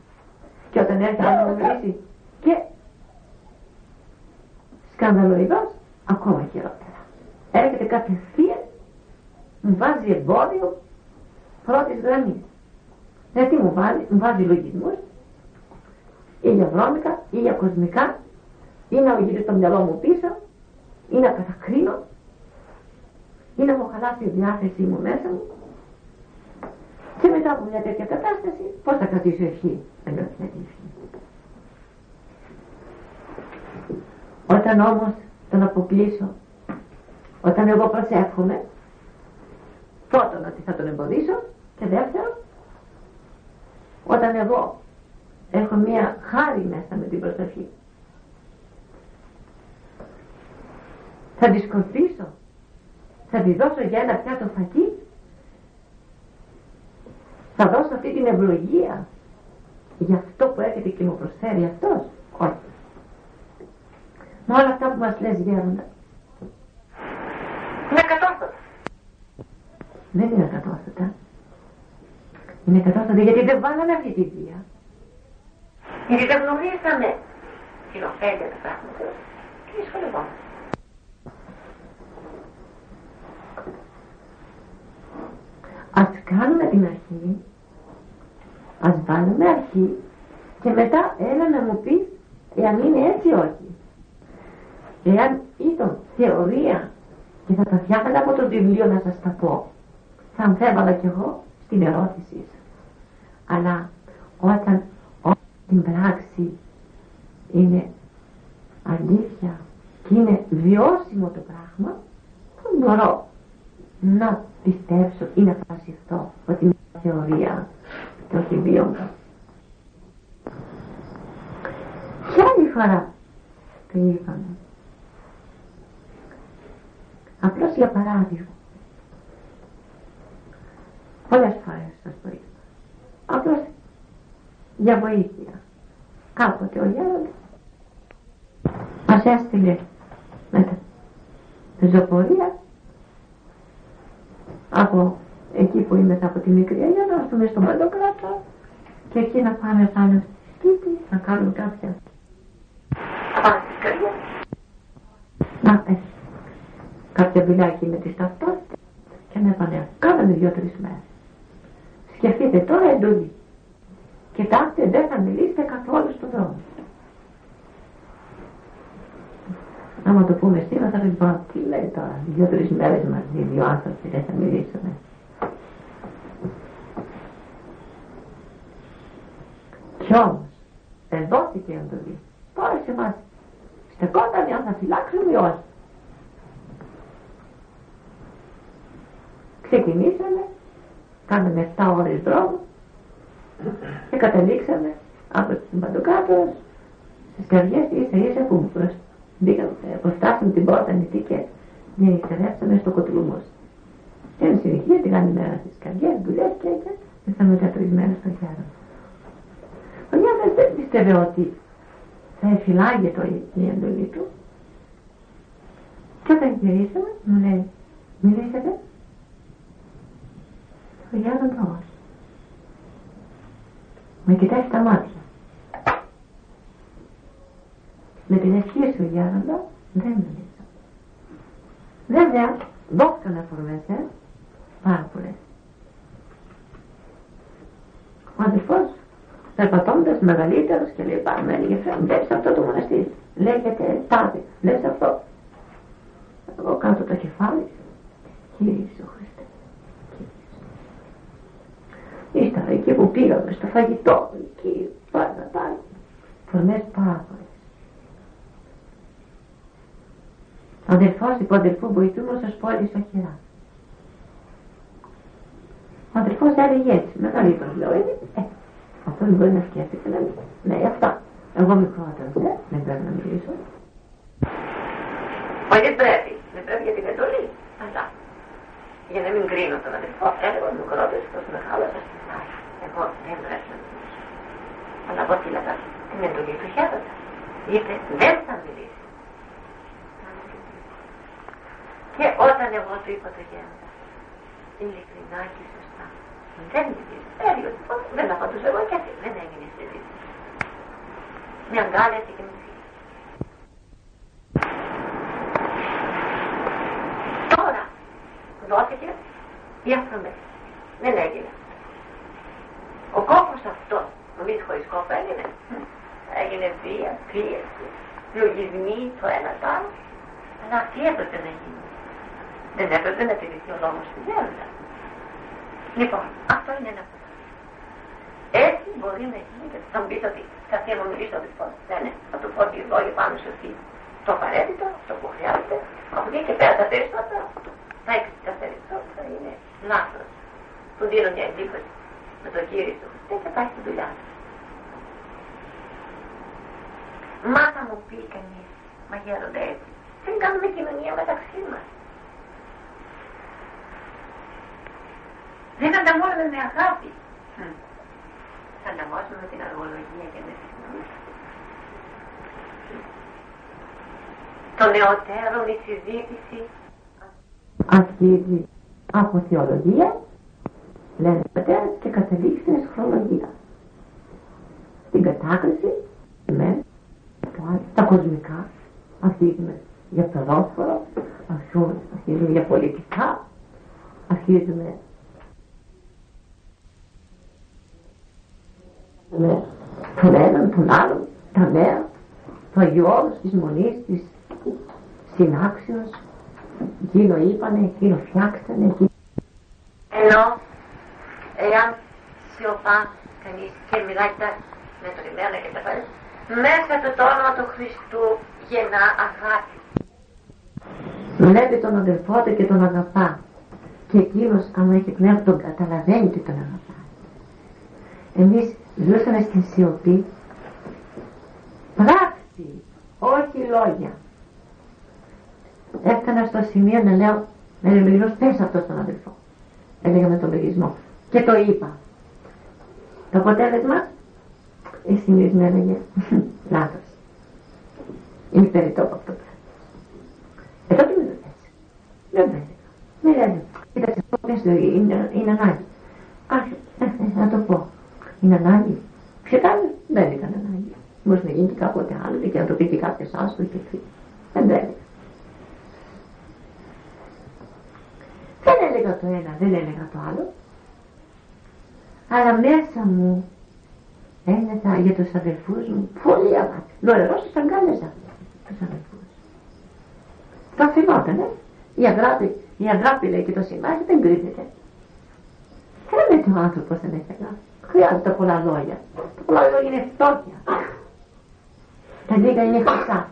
Και όταν έρχεται να μου μιλήσει και σκανδαλοειδός, ακόμα χειρότερα. Έρχεται κατευθείαν μου βάζει εμπόδιο πρώτης γραμμής. Γιατί μου βάζει, μου βάζει λογισμούς. Ή για βρώμικα ή για κοσμικά. Ή να γυρίσει το μυαλό μου πίσω. Ή να κατακρίνω. Ή να μου χαλάσει η διάθεσή μου μέσα μου. Και μετά από μια τέτοια κατάσταση πώς θα κρατήσω ευχή; Ενός τέτοια ευχή. Όταν όμως τον αποκλείσω, όταν εγώ προσεύχομαι, Πρώτον ότι θα τον εμποδίσω και δεύτερον όταν εγώ έχω μία χάρη μέσα με την προσοχή θα τη σκορπίσω θα τη δώσω για ένα πιάτο φακί θα δώσω αυτή την ευλογία για αυτό που έρχεται και μου προσφέρει αυτός όχι με όλα αυτά που μας λες γέροντα είναι κατόρθωτα δεν είναι κατόρθωτα. Είναι κατόρθωτα γιατί δεν βάλαμε αυτή τη βία. Γιατί δεν γνωρίσαμε την ωφέλεια του πράγματος και δυσκολευόμαστε. Ας κάνουμε την αρχή, ας βάλουμε αρχή και μετά έλα να μου πεις εάν είναι έτσι όχι. Εάν ήταν θεωρία και θα τα φτιάχνα από το βιβλίο να σας τα πω, θα αμφέβαλα κι εγώ στην ερώτησή σας. Αλλά όταν, όταν την πράξη είναι αλήθεια και είναι βιώσιμο το πράγμα, δεν μπορώ να πιστέψω ή να φασιστώ ότι είναι θεωρία και όχι βίωμα. Ποια άλλη φορά το είπαμε. Απλώς για παράδειγμα. Πολλές φορές σας το είπα. Απλώς για βοήθεια. Κάποτε ο Γέροντας μας έστειλε με τα ζωοπορία από εκεί που είμαι από τη μικρή Αγία να έρθουμε στον Παντοκράτο και εκεί να πάμε πάνω στη σπίτι να κάνουμε κάποια να πες κάποια βιλάκι με τις ταυτότητες και να πάνε κάναμε δύο-τρεις μέρες σκεφτείτε τώρα εντολή κοιτάξτε δεν θα μιλήσετε καθόλου στον δρόμο Άμα το πούμε σήμερα θα πει πω τι λέει τώρα, δύο-τρεις μέρες μαζί, δύο άνθρωποι δεν θα μιλήσουμε. Κι όμως, εδόθηκε η εντολή. Τώρα σε εμάς στεκόταν αν θα φυλάξουμε ή όχι. Ξεκινήσαμε, κάναμε 7 ώρες δρόμο και καταλήξαμε από την Παντοκάτω στις καρδιές ίσα ίσα που Μπήκαμε, αποστάσαμε την πόρτα ανοιχτή και εισερεύσαμε στο κοτλούμος. Και εν συνεχεία την άλλη μέρα στις καρδιές, δουλειές και έτσι, ήρθαμε μετά τρεις μέρες στο χέρο. Ο Γιάννης δεν πίστευε ότι θα εφυλάγεται η εντολή του. Και όταν γυρίσαμε, μου λέει, μιλήσατε. Ο Γιάννης όχι. Με κοιτάει στα μάτια. με την ευχή σου Γιάννοντα δεν μιλήσω. Βέβαια, δόξαν αφορμές, ε, πάρα πολλές. Ο αδελφός, περπατώντας μεγαλύτερος και λέει πάμε, έλεγε φρέν, βλέπεις αυτό το μοναστήρι, λέγεται τάδε, βλέπεις αυτό. Εγώ κάτω το κεφάλι, Κύριε Ιησού Χριστέ, Ύστερα εκεί που πήγαμε στο φαγητό, εκεί πάντα πάλι, φορμές πάρα πολλές. Ο αδελφός υπό αδελφού βοηθούμε σας πόλη στα χειρά. Ο αδελφός έλεγε έτσι, μεγαλύτερος λέω, ε, ε, αυτό δεν μπορεί να σκέφτεται, να μην, ναι, αυτά. Εγώ μικρότερος, ναι, δεν πρέπει να μιλήσω. Μα δεν πρέπει, δεν πρέπει για την εντολή, αλλά για να μην κρίνω τον αδελφό, έλεγα ο μικρότερος πως μεγάλωσα στην πάση. Εγώ δεν πρέπει να μιλήσω. Αλλά εγώ τι λέγα, την εντολή του χαίροντα. Είπε, δεν θα μιλήσει. Και όταν εγώ του είπα το γέροντα, ειλικρινά και σωστά, δεν μιλήσει. Έλεγε ότι δεν απαντούσα εγώ και αυτή δεν έγινε συζήτηση. Με αγκάλιασε και με φύγει. Τώρα δόθηκε η αφρομέση. Δεν έγινε. Ο κόπος αυτός, νομίζεις χωρίς κόπο έγινε. Έγινε βία, πίεση, λογισμοί, το ένα το άλλο. Αλλά τι έπρεπε να γίνει; Δεν έπρεπε να τηρηθεί ο νόμος του γέροντα. Λοιπόν, αυτό είναι ένα πράγμα. Έτσι μπορεί να γίνει και θα μου πείτε ότι θα θέλω να μιλήσω λοιπόν. Δεν είναι, θα του πω δύο λόγια πάνω σε αυτή. Το απαραίτητο, το που χρειάζεται, από εκεί και πέρα τα περισσότερα, τα έξι τα περισσότερα είναι λάθος. Του δίνω μια εντύπωση με τον κύριο του Χριστέ και πάει στη δουλειά του. Μα θα μου πει κανείς, μα γέροντα έτσι, δεν κάνουμε κοινωνία μεταξύ μας. Δεν ανταμώνουμε με αγάπη. Θα ανταμώσουμε με την αργολογία και με την Το νεοτέρο η συζήτηση αρχίζει από θεολογία, λένε πατέρες και καταλήξει στην αισχρολογία. Στην κατάκριση, με από άλλα, τα κοσμικά. Αρχίζουμε για ποδόσφαιρο, αρχίζουμε για πολιτικά, αρχίζουμε με τον έναν, τον άλλον, τα νέα, του Αγίου Όρους, της Μονής, της Συνάξεως, εκείνο είπανε, εκείνο φτιάξανε, εκείνο... Ενώ, εάν σιωπά κανείς και μιλάει με τον ημέρα και τα πάλι, μέσα από το όνομα του Χριστού γεννά αγάπη. Βλέπει τον αδελφό του και τον αγαπά. Και εκείνος, αν έχει πνεύμα, τον καταλαβαίνει και τον αγαπά. Εμείς ζούσαμε στην σιωπή πράξη, όχι λόγια. Έφτανα στο σημείο να λέω με λογισμό πες αυτό στον αδελφό. Έλεγα με τον λογισμό. Και το είπα. Το αποτέλεσμα η συνήθως με έλεγε λάθος. Είναι περιττό από αυτό. Ε, τότε με το πες. Δεν το έλεγα. Με λέει, κοίταξε, πες το, είναι, είναι ανάγκη. Αχ, ε, ε, να το πω. Είναι ανάγκη. Ξεκάθαρα δεν ήταν ανάγκη. Μπορεί να γίνει και κάποτε άλλο και να το πει και κάποιος άσχο και τι. Δεν το έλεγα. Δεν έλεγα το ένα, δεν έλεγα το άλλο. Αλλά μέσα μου ένιωθα για τους αδελφούς μου πολύ αγάπη. Λορερός τους αγκάλιαζα τους αδελφούς. Το θυμότανε. Η αγάπη, η αγάπη λέει και το σημάδι δεν κρύβεται. Θέλετε ο άνθρωπος δεν ήθελα. Χρειάζεται πολλά λόγια. Τα πολλά λόγια είναι φτώχεια. Τα λίγα είναι χρυσά.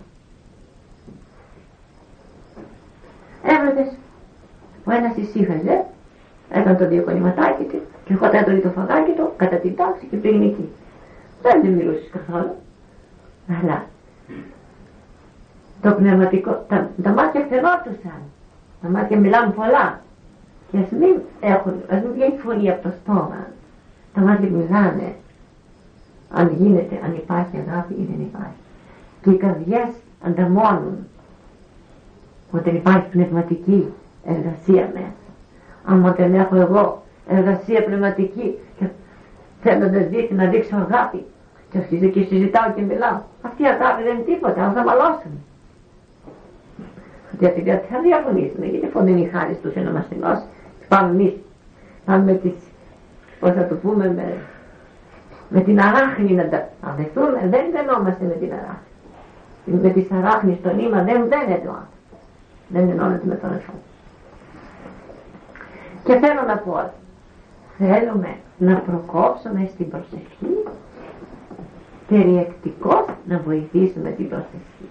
Έβλεπες, ο ένας ησύχαζε, έκανε το διακονηματάκι του και ερχόταν το φαγάκι του κατά την τάξη και πήγαινε εκεί. Δεν την μιλούσες καθόλου. Αλλά το πνευματικό, τα, τα μάτια φαινόντουσαν. Τα μάτια μιλάνε πολλά. Και ας μην έχουν, ας μην βγαίνει φωνή από το στόμα. Τα μάτια μιλάνε. Αν γίνεται, αν υπάρχει αγάπη ή δεν υπάρχει. Και οι καρδιές ανταμώνουν όταν υπάρχει πνευματική εργασία μέσα. Αν όταν έχω εγώ εργασία πνευματική και θέλω να δείχνει, να δείξω αγάπη και αρχίζω και συζητάω και μιλάω. Αυτή η αγάπη δεν είναι τίποτα, θα μαλώσουν. Γιατί δεν θα διαφωνήσουμε, γιατί φωνή είναι η χάρη στους να μας θυμώσει. Πάμε εμείς, πάμε με τις, πώς θα το πούμε, με, με την αράχνη να τα αδεχθούμε, δεν δενόμαστε με την αράχνη. Με τις αράχνη στο νήμα δεν δένεται ο άνθρωπος. Δεν ενώνεται με τον εαυτό. Και θέλω να πω, θέλουμε να προκόψουμε στην προσευχή περιεκτικώς να βοηθήσουμε την προσευχή.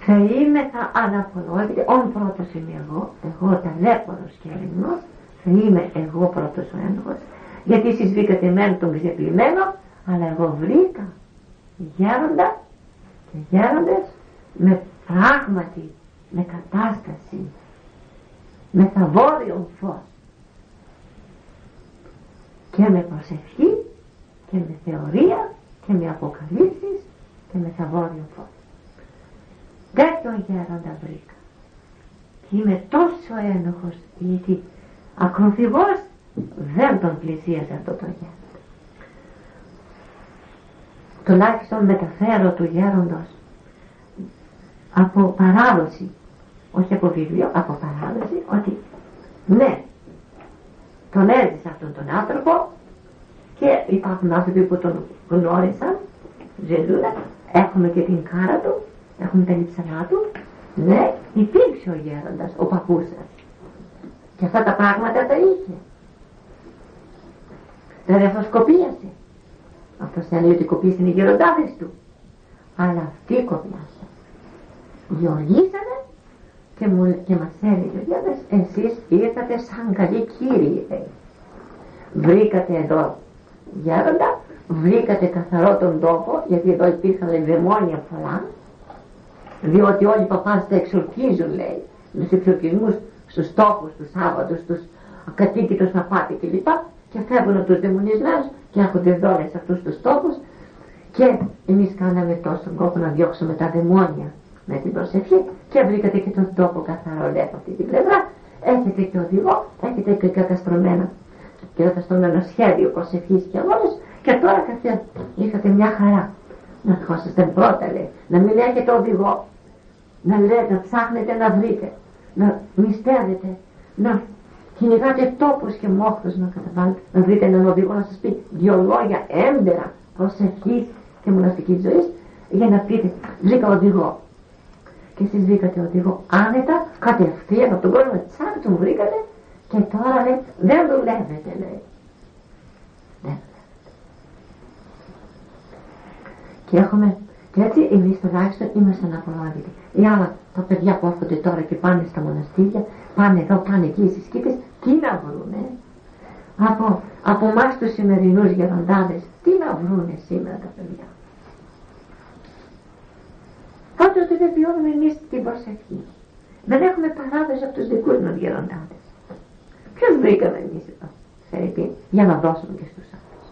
Θα είμαι θα αναπολόγητη, όν πρώτος είμαι εγώ, εγώ ταλέπορος και ελληνός, θα είμαι εγώ πρώτος ο ένοχος, γιατί εσείς βρήκατε εμένα τον ξεπλημένο, αλλά εγώ βρήκα γέροντα και γέροντες με πράγματι, με κατάσταση, με θαβόριον φως και με προσευχή και με θεωρία και με αποκαλύψεις και με θαβόριον φως. Δεν τον γέροντα βρήκα. Και είμαι τόσο ένοχος γιατί ακροφυγός δεν τον πλησίαζε αυτό το γέροντα. Τουλάχιστον μεταφέρω του γέροντος από παράδοση, όχι από βιβλίο, από παράδοση, ότι ναι, τον έζησα αυτόν τον άνθρωπο και υπάρχουν άνθρωποι που τον γνώρισαν, ζελούν, έχουμε και την κάρα του, έχουμε τα λιψανά του, ναι, υπήρξε ο γέροντας, ο παππούς σας. Και αυτά τα πράγματα τα είχε. Τα ρεφοσκοπίασε. Αυτός έλεγε ότι κοπήσαν οι γεροντάδες του. Αλλά αυτοί κοπιάσαν. Γεωργήσανε και, μου, και μας έλεγε ο Γιώργος, εσείς ήρθατε σαν καλοί κύριοι. Βρήκατε εδώ γέροντα, βρήκατε καθαρό τον τόπο, γιατί εδώ υπήρχαν δαιμόνια πολλά, διότι όλοι οι παπάς τα εξορκίζουν, λέει, τους εξορκισμούς στους τόπους, τους Σάββατους, στους ακατοίκητους να πάτε κλπ. Και φεύγουν τους δαιμονισμένους και έρχονται δώρες σε αυτούς τους τόπους και εμείς κάναμε τόσο κόπο να διώξουμε τα δαιμόνια με την προσευχή και βρήκατε και τον τόπο καθαρό λέει από αυτή την πλευρά έχετε και οδηγό, έχετε και καταστρωμένο και καταστρωμένο σχέδιο προσευχής και αγώνες και τώρα καθένα είχατε μια χαρά. Να ερχόσαστε πρώτα λέει, να μην έχετε οδηγό, να λέτε, να ψάχνετε να βρείτε, να μυστεύετε, να κυνηγάτε τόπους και μόχθους να καταβάλλετε, να βρείτε έναν οδηγό να σας πει δυο λόγια έμπερα προσευχής και μοναστικής ζωής για να πείτε βρήκα οδηγό και εσείς βρήκατε οδηγό άνετα κατευθείαν από τον κόσμο τσάκ τον βρήκατε και τώρα λέει δεν δουλεύετε λέει. Δεν και έχουμε και έτσι εμείς τουλάχιστον είμαστε αναπολόγητοι οι άλλα τα παιδιά που έρχονται τώρα και πάνε στα μοναστήρια πάνε εδώ πάνε εκεί στις κήτες τι να βρούνε; Από, από εμάς τους σημερινούς γεροντάδες τι να βρούνε σήμερα τα παιδιά; Τότε ότι δεν βιώνουμε εμείς την προσευχή. Δεν έχουμε παράδοση από τους δικούς μας γεροντάδες. Ποιος βρήκαμε εμείς εδώ, Φερρυπίν, για να δώσουμε και στους άλλους.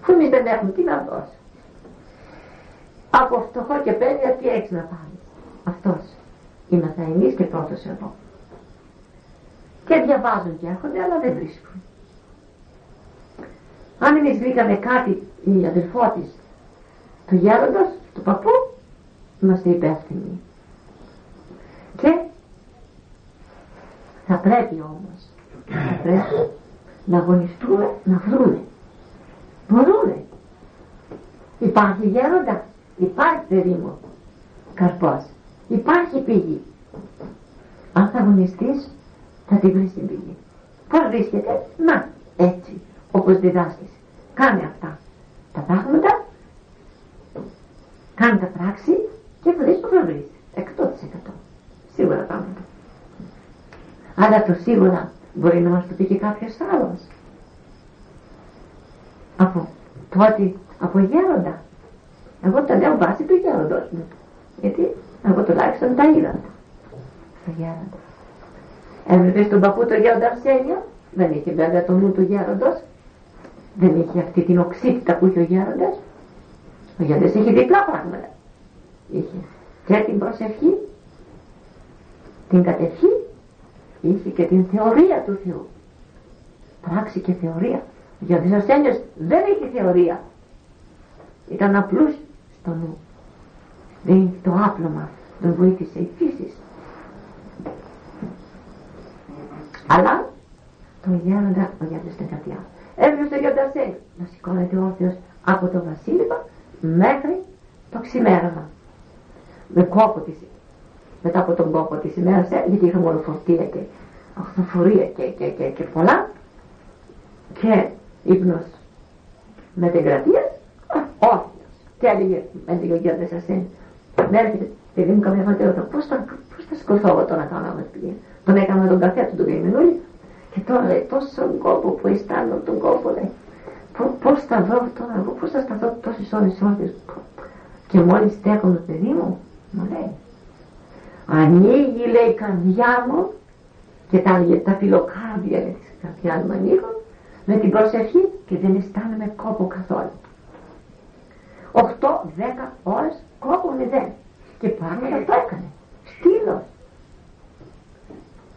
Αφού εμείς δεν έχουμε τι να δώσουμε. Από φτωχό και πένια τι έχεις να πάρεις. Αυτός. Είμαστε εμείς και πρώτος εδώ. Και διαβάζουν και έρχονται αλλά δεν βρίσκουν. Αν εμείς βρήκαμε κάτι η αδελφό της του γέροντος, του παππού, είμαστε υπεύθυνοι. Και θα πρέπει όμως, θα πρέπει να αγωνιστούμε να βρούμε. Μπορούμε. Υπάρχει γέροντα, υπάρχει παιδί μου, καρπός, υπάρχει πηγή. Αν θα αγωνιστείς, θα τη βρεις την πηγή. Πώς βρίσκεται, να, έτσι, όπως διδάσκεις. Κάνε αυτά τα πράγματα, κάνε τα πράξη και βρεις που θα βρεις. Εκατό Σίγουρα πράγματα. Αλλά το σίγουρα μπορεί να μας το πει και κάποιος άλλος. Από τότε, από γέροντα. Εγώ τα λέω βάση του γέροντος μου. Γιατί εγώ τουλάχιστον τα είδα. Στο γέροντα. Έβλεπε τον παππού το γέροντα Αρσένιο. Δεν είχε βέβαια το νου του γέροντος. Δεν είχε αυτή την οξύτητα που είχε ο γέροντας. Ο γέροντας είχε διπλά πράγματα είχε. Και την προσευχή την κατευχή είχε και την θεωρία του Θεού. Πράξη και θεωρία. Γιατί ο Ασθένιος δεν είχε θεωρία. Ήταν απλούς στο νου. Δεν είχε το άπλωμα τον βοήθησε η φύση αλλά το γέροντα ο γέροντας ήταν κάτι άλλο. Έβρισε το γέροντα να σηκώνεται όρθιος από το βασίλειο μέχρι το ξημέρωμα με κόπο της, μετά από τον κόπο της ημέρας, ε, γιατί είχαμε όλο φορτία και αυτοφορία και, και, και, και πολλά και ύπνος μετεγκρατίας, όρθιος. Και έλεγε, έλεγε ο Γιώργος Ασέν, με έρχεται, παιδί μου καμιά φορά πώς θα, πώς θα σκοθώ εγώ τώρα κάνω με πήγε. Τον έκανα τον καφέ του τον καημενούλη και τώρα λέει τόσο κόπο που αισθάνομαι τον κόπο λέει. Πώς θα βρω τώρα εγώ, πώς θα σταθώ τόσες ώρες όρθιος. Και μόλις στέκομαι παιδί μου, μου λέει ανοίγει λέει η καρδιά μου και τα, τα φιλοκάρδια της καρδιάς μου ανοίγουν με την προσευχή και δεν αισθάνομαι κόπο καθόλου. 8-10 ώρες κόπο μηδέν και πράγματα το έκανε. Στήλος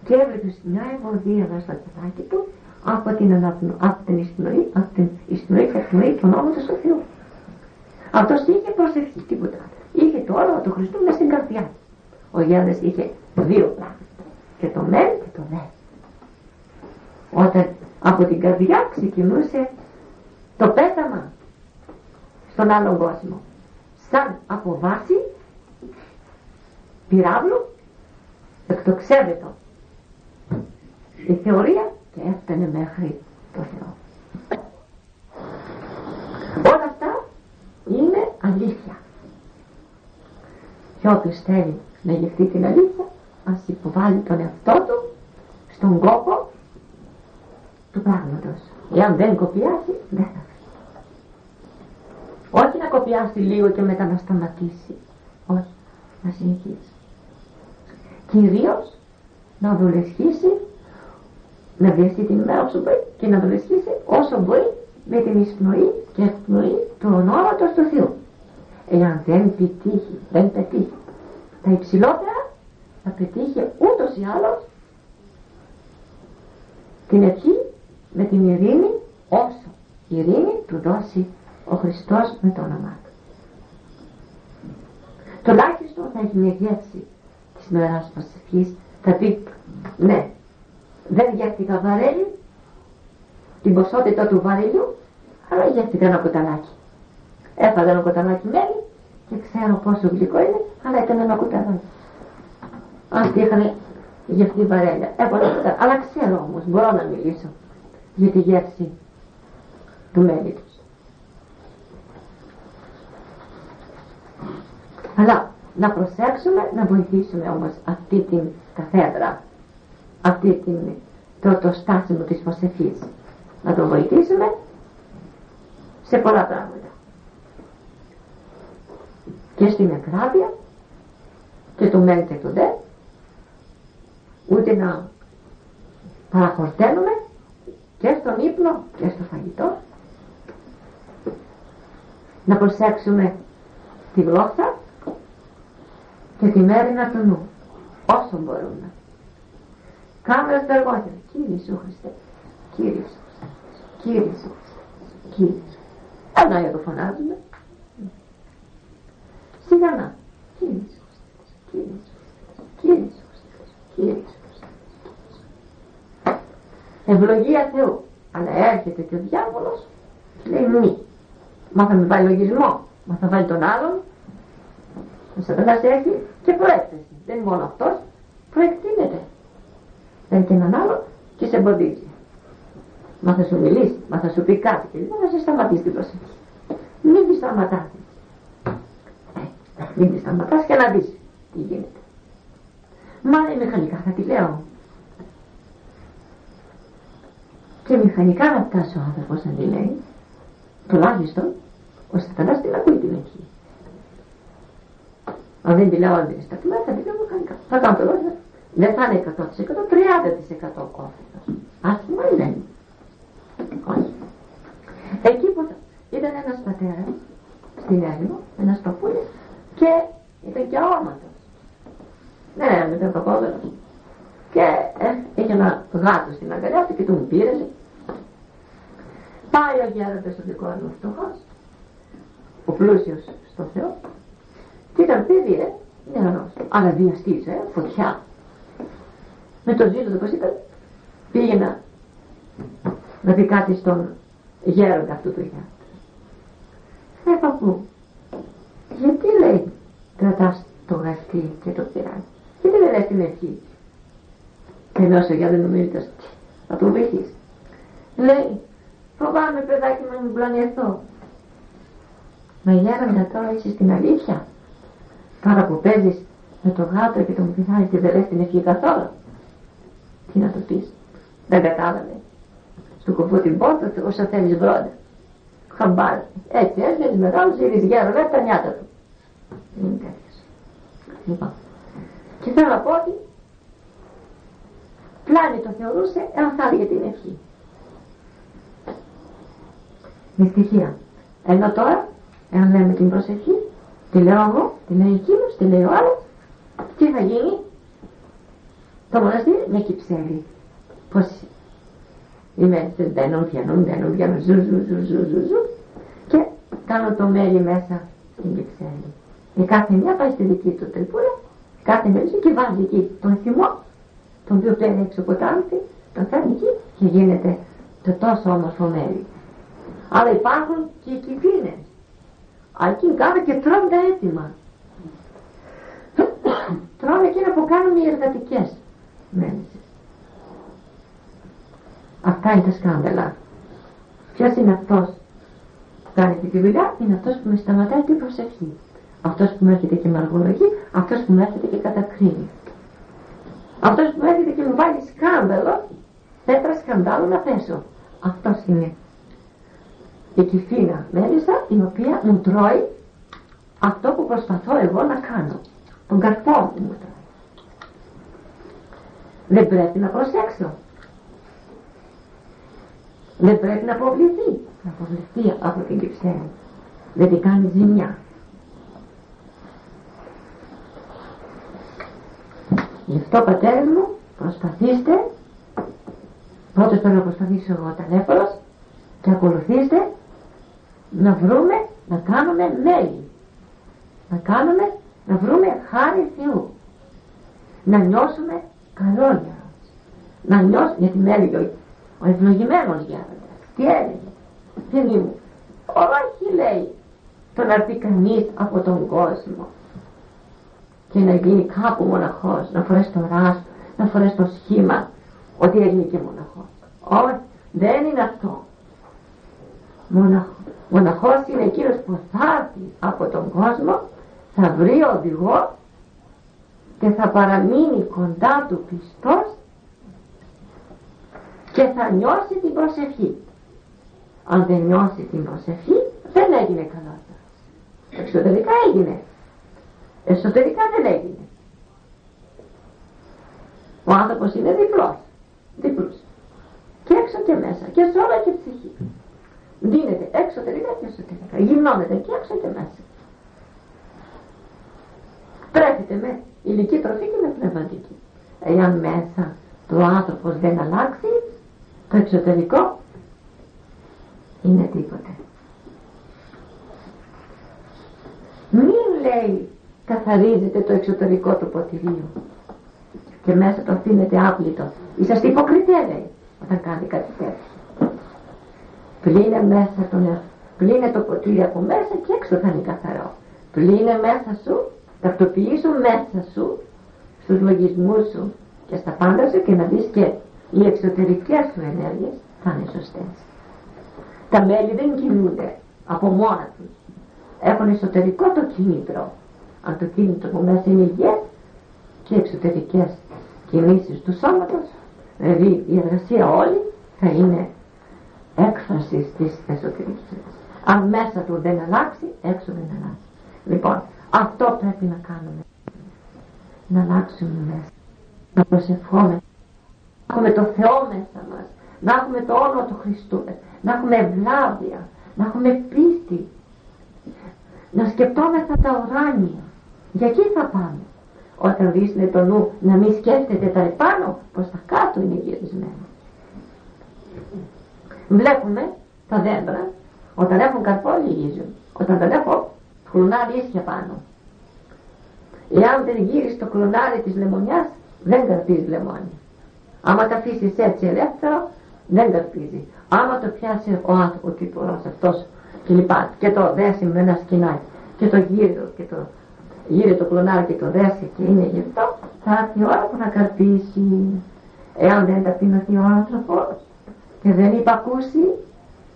και έβλεπε μια ευωδία μέσα στο κεφάκι του από την, αναπνο, από την εισπνοή, από την εισπνοή και εκπνοή του ονόματος του Θεού. Αυτός είχε προσευχή, τίποτα είχε το όνομα του Χριστού μέσα στην καρδιά του. Ο Γιάννης είχε δύο πράγματα. Και το μεν και το δε. Όταν από την καρδιά ξεκινούσε το πέταμα στον άλλον κόσμο. Σαν από βάση πυράβλου εκτοξεύεται η θεωρία και έφτανε μέχρι το Θεό. Όλα αυτά είναι αλήθεια. Και όποιος θέλει να γευτεί την αλήθεια, ας υποβάλει τον εαυτό του στον κόπο του πράγματος. Εάν δεν κοπιάσει, δεν θα φύγει. Όχι να κοπιάσει λίγο και μετά να σταματήσει. Όχι, να συνεχίσει. Κυρίως να δουλεσχίσει, να βιαστεί την ημέρα όσο μπορεί και να δουλεσχίσει όσο μπορεί με την εισπνοή και εκπνοή του ονόματος του Θεού εάν δεν πετύχει, δεν πετύχει τα υψηλότερα θα πετύχει ούτως ή άλλως την ευχή με την ειρήνη όσο η ειρήνη του δώσει ο Χριστός με το όνομά του. θα έχει μια γεύση της μεράς προσευχής, θα πει ναι, δεν γεύτηκα βαρέλι, την ποσότητα του βαρελιού, αλλά γεύτηκα ένα κοταλάκι. Έφαγα ένα κοταλάκι μέλι και ξέρω πόσο γλυκό είναι, αλλά ήταν ένα κοταλάκι. Αυτοί είχαν γευτεί βαρέλια. Έβαλα κοταλάκι. Αλλά ξέρω όμως, μπορώ να μιλήσω για τη γεύση του μέλι τους. Αλλά να προσέξουμε να βοηθήσουμε όμως αυτή την καθέδρα, αυτή την, το, το στάσιμο της προσευχής. Να το βοηθήσουμε σε πολλά πράγματα. Και στην εκράτεια και το μεν και το δε, ούτε να παραχορταίνουμε και στον ύπνο και στο φαγητό. Να προσέξουμε τη γλώσσα και τη μέρη του νου, όσο μπορούμε. Κάμε ως αργότερα, Κύριε Σου Χριστέ, Κύριε Σου Χριστέ, Κύριε Σου Χριστέ, Κύριε Σου Χριστέ. για το φωνάζουμε. Σιγανά, Κύριε Σου Χριστέ, Κύριε Σου Χριστέ, Κύριε Σου Χριστέ, Κύριε Σου Χριστέ. Ευλογία Θεού. Αλλά έρχεται και ο διάβολος και λέει μη. Μα θα με βάλει λογισμό, μα θα βάλει τον άλλον. Ο σατανάς έχει και προέκταση. Δεν είναι μόνο αυτός, προεκτείνεται. Δεν και έναν άλλο και σε εμποδίζει. Μα θα σου μιλήσει, μα θα σου πει κάτι και δεν θα σε σταματήσει την προσοχή. Μην τη σταματάς. Ε, μην τη σταματάς και να δεις τι γίνεται. Μα είναι μηχανικά θα τη λέω. Και μηχανικά να φτάσει ο άνθρωπος να τη λέει, τουλάχιστον ο σατανάς την ακούει την εκεί. Αν δεν τη λέω αν δεν είναι σταθμένα, θα τη λέω μηχανικά. Θα κάνω το λόγο. Δεν θα είναι 100%, 30% κόφητος. Άσχημα ή δεν Όχι. Εκεί που ήταν ένας πατέρας στην έρημο, ένας παππούλης και ήταν και αόματος. Ναι, ήταν παπόδερος. Και ε, είχε ένα γάτο στην αγκαλιά του και του πήρε. Πάει ο γέροντας ο δικός μου φτωχός, ο πλούσιος στο Θεό, και ήταν παιδί, ε, νεαρός, αλλά βιαστής, ε, φωτιά. Με το ζήλο του, πώς ήταν, πήγαινα να πει κάτι στον γέροντα αυτού του γιάτου. Ε, παππού, γιατί λέει κρατάς το γαστί και το πειράζει. Γιατί δεν λες την ευχή. Και ενώ ο δεν νομίζεις θα το βρεις. Λέει, φοβάμαι παιδάκι μου να μην πλανιεθώ. Μα γέροντα τώρα είσαι στην αλήθεια. Τώρα που παίζεις με το γάτο και τον πειράζει και δεν λες την ευχή καθόλου. Τι να το πεις. Δεν κατάλαβε. Σου κοφού την πόρτα όσο θέλεις βρόντα. Χαμπάρι. Έτσι έσβηνες μεγάλος είδης γέρο, λέει τα νιάτα του. Είναι τέτοιος. Λοιπόν. Και θέλω να πω ότι πλάνη το θεωρούσε εάν θα έλεγε την ευχή. Με στοιχεία. Ενώ τώρα, εάν λέμε την προσευχή, Τη λέω εγώ, τη λέει εκείνος, τη λέει ο άλλος. Τι θα γίνει; Το μοναστήρι με κυψέλη. Πώς οι μέρες μπαίνουν, βγαίνουν, μπαίνουν, βγαίνουν, ζου, ζου, ζου, ζου, ζου, ζου. Και κάνω το μέλι μέσα στην κυψέλη. Η κάθε μια πάει στη δική του τρυπούλα, κάθε μια και βάζει εκεί τον θυμό, τον οποίο παίρνει έξω από τον φέρνει εκεί και γίνεται το τόσο όμορφο μέλι. Αλλά υπάρχουν και οι κυφίνες Εκεί κάτω και τρώνε τα έτοιμα. τρώνε εκείνα που κάνουν οι εργατικές μέλισσες. Αυτά είναι τα σκάνδαλα. Ποιος είναι αυτός που κάνει αυτή τη δουλειά, είναι αυτός που με σταματάει την προσευχή. Αυτός που με έρχεται και με αργολογεί, αυτός που με έρχεται και κατακρίνει. Αυτός που έρχεται και μου βάλει σκάνδαλο, πέτρα σκανδάλου να θέσω. Αυτός είναι η κυφίνα μέλισσα η οποία μου τρώει αυτό που προσπαθώ εγώ να κάνω. Τον καρπό μου μου τρώει. Δεν πρέπει να προσέξω. Δεν πρέπει να αποβληθεί. Να αποβληθεί από την κυψέλη. Δεν την κάνει ζημιά. Γι' αυτό πατέρες μου προσπαθήστε. Πρώτος πρέπει να προσπαθήσω εγώ ταλέπορος και ακολουθήστε να βρούμε, να κάνουμε μέλη. Να κάνουμε, να βρούμε χάρη Θεού. Να νιώσουμε καλό για μας να νιώσουμε γιατί με έλεγε ο, ο ευλογημένος Γέροντας τι έλεγε παιδί μου. Όχι λέει το να έρθει κανείς από τον κόσμο και να γίνει κάπου μοναχός να φορέσει το ράστο να φορέσει το σχήμα ότι έγινε και μοναχός όχι δεν είναι αυτό μοναχός, μοναχός είναι εκείνος που θα έρθει από τον κόσμο θα βρει οδηγό και θα παραμείνει κοντά του πιστός και θα νιώσει την προσευχή. Αν δεν νιώσει την προσευχή δεν έγινε καλά. Εξωτερικά έγινε. Εσωτερικά δεν έγινε. Ο άνθρωπος είναι διπλός. Διπλός. Και έξω και μέσα. Και σε όλα και ψυχή. Δίνεται εξωτερικά και εσωτερικά. Γυμνώνεται και έξω και μέσα τρέφεται με υλική τροφή και με πνευματική. Εάν μέσα το άνθρωπος δεν αλλάξει, το εξωτερικό είναι τίποτε. Μην λέει καθαρίζεται το εξωτερικό του ποτηρίου και μέσα το αφήνεται άπλητο. Είσαστε υποκριτέ λέει όταν κάνει κάτι τέτοιο. Πλύνε μέσα τον Πλύνε το ποτήρι από μέσα και έξω θα είναι καθαρό. Πλύνε μέσα σου ταυτοποιήσου μέσα σου στους λογισμούς σου και στα πάντα σου και να δεις και οι εξωτερικές σου ενέργειες θα είναι σωστές. Τα μέλη δεν κινούνται από μόνα τους. Έχουν εσωτερικό το κίνητρο. Αν το κίνητρο που μέσα είναι υγιές και εξωτερικές κινήσεις του σώματος, δηλαδή η εργασία όλη θα είναι έκφραση της εσωτερικής. Αν μέσα του δεν αλλάξει, έξω δεν αλλάξει. Λοιπόν, αυτό πρέπει να κάνουμε. Να αλλάξουμε μέσα. Να προσευχόμαστε. Να έχουμε το Θεό μέσα μας. Να έχουμε το όνομα του Χριστού. Να έχουμε ευλάβεια. Να έχουμε πίστη. Να σκεπτόμεθα τα ουράνια. Για εκεί θα πάμε. Όταν βρίσκεται το νου να μην σκέφτεται τα επάνω, πως τα κάτω είναι γυρισμένο. Βλέπουμε τα δέντρα, όταν έχουν καρπό λυγίζουν. Όταν δεν έχουν κλονάρι ίσια πάνω. Εάν δεν γύρεις το κλονάρι της λεμονιάς, δεν καρπίζει λεμόνι. Άμα τα αφήσει έτσι ελεύθερο, δεν καρπίζει. Άμα το πιάσει ο άνθρωπο, ο τύπος αυτός και λοιπά, και το δέσει με ένα σκηνάκι, και το γύρει και το γύρει το κλονάρι και το δέσει και είναι γυρτό, θα έρθει η ώρα που να καρπίσει. Εάν δεν ταπεινωθεί ο άνθρωπος και δεν υπακούσει,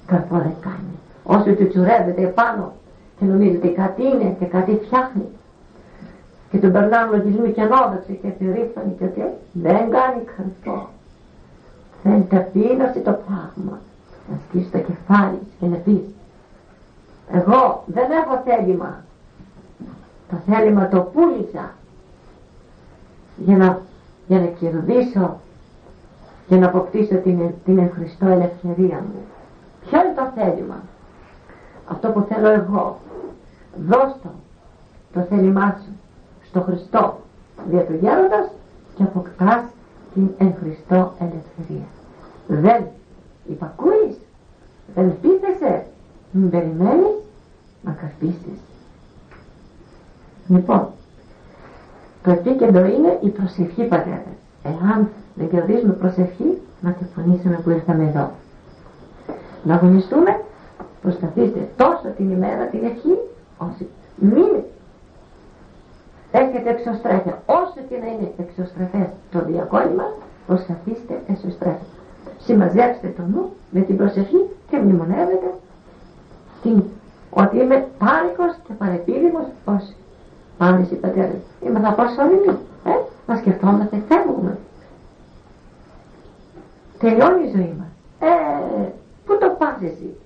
καρπό δεν κάνει. Όσο του τσουρεύεται επάνω και νομίζει ότι κάτι είναι και κάτι φτιάχνει και τον περνάμε λογισμού και ανόδοξη και περήφανη και ότι δεν κάνει καρπό δεν ταπείνωσε το πράγμα να σκίσει το κεφάλι και να πεις εγώ δεν έχω θέλημα το θέλημα το πούλησα για να, για να κερδίσω για να αποκτήσω την, την ευχριστό ελευθερία μου. Ποιο είναι το θέλημα; Αυτό που θέλω εγώ. Δώσ' το το θέλημά σου στο Χριστό δια του γέροντας και αποκτάς την εν Χριστώ ελευθερία. Δεν υπακούεις δεν πείθεσαι μην περιμένεις να καρπίσεις λοιπόν το επίκεντρο είναι η προσευχή πατέρα. Εάν δεν κερδίζουμε προσευχή να τεφωνήσουμε που ήρθαμε εδώ. Να αγωνιστούμε προσπαθήστε τόσο την ημέρα την ευχή όσοι μην έχετε εξωστρέφεια. Όσο και να είναι εξωστρεφές το διακόνημα προσπαθήστε εξωστρέφεια συμμαζέψτε το νου με την προσευχή και μνημονεύετε την, ότι είμαι πάρικος και παρεπίδημος ως πάνε οι πατέρες είμαι θα προσωρινή ε, να σκεφτόμαστε φεύγουμε. Τελειώνει η ζωή μας. Ε, πού το πας εσύ;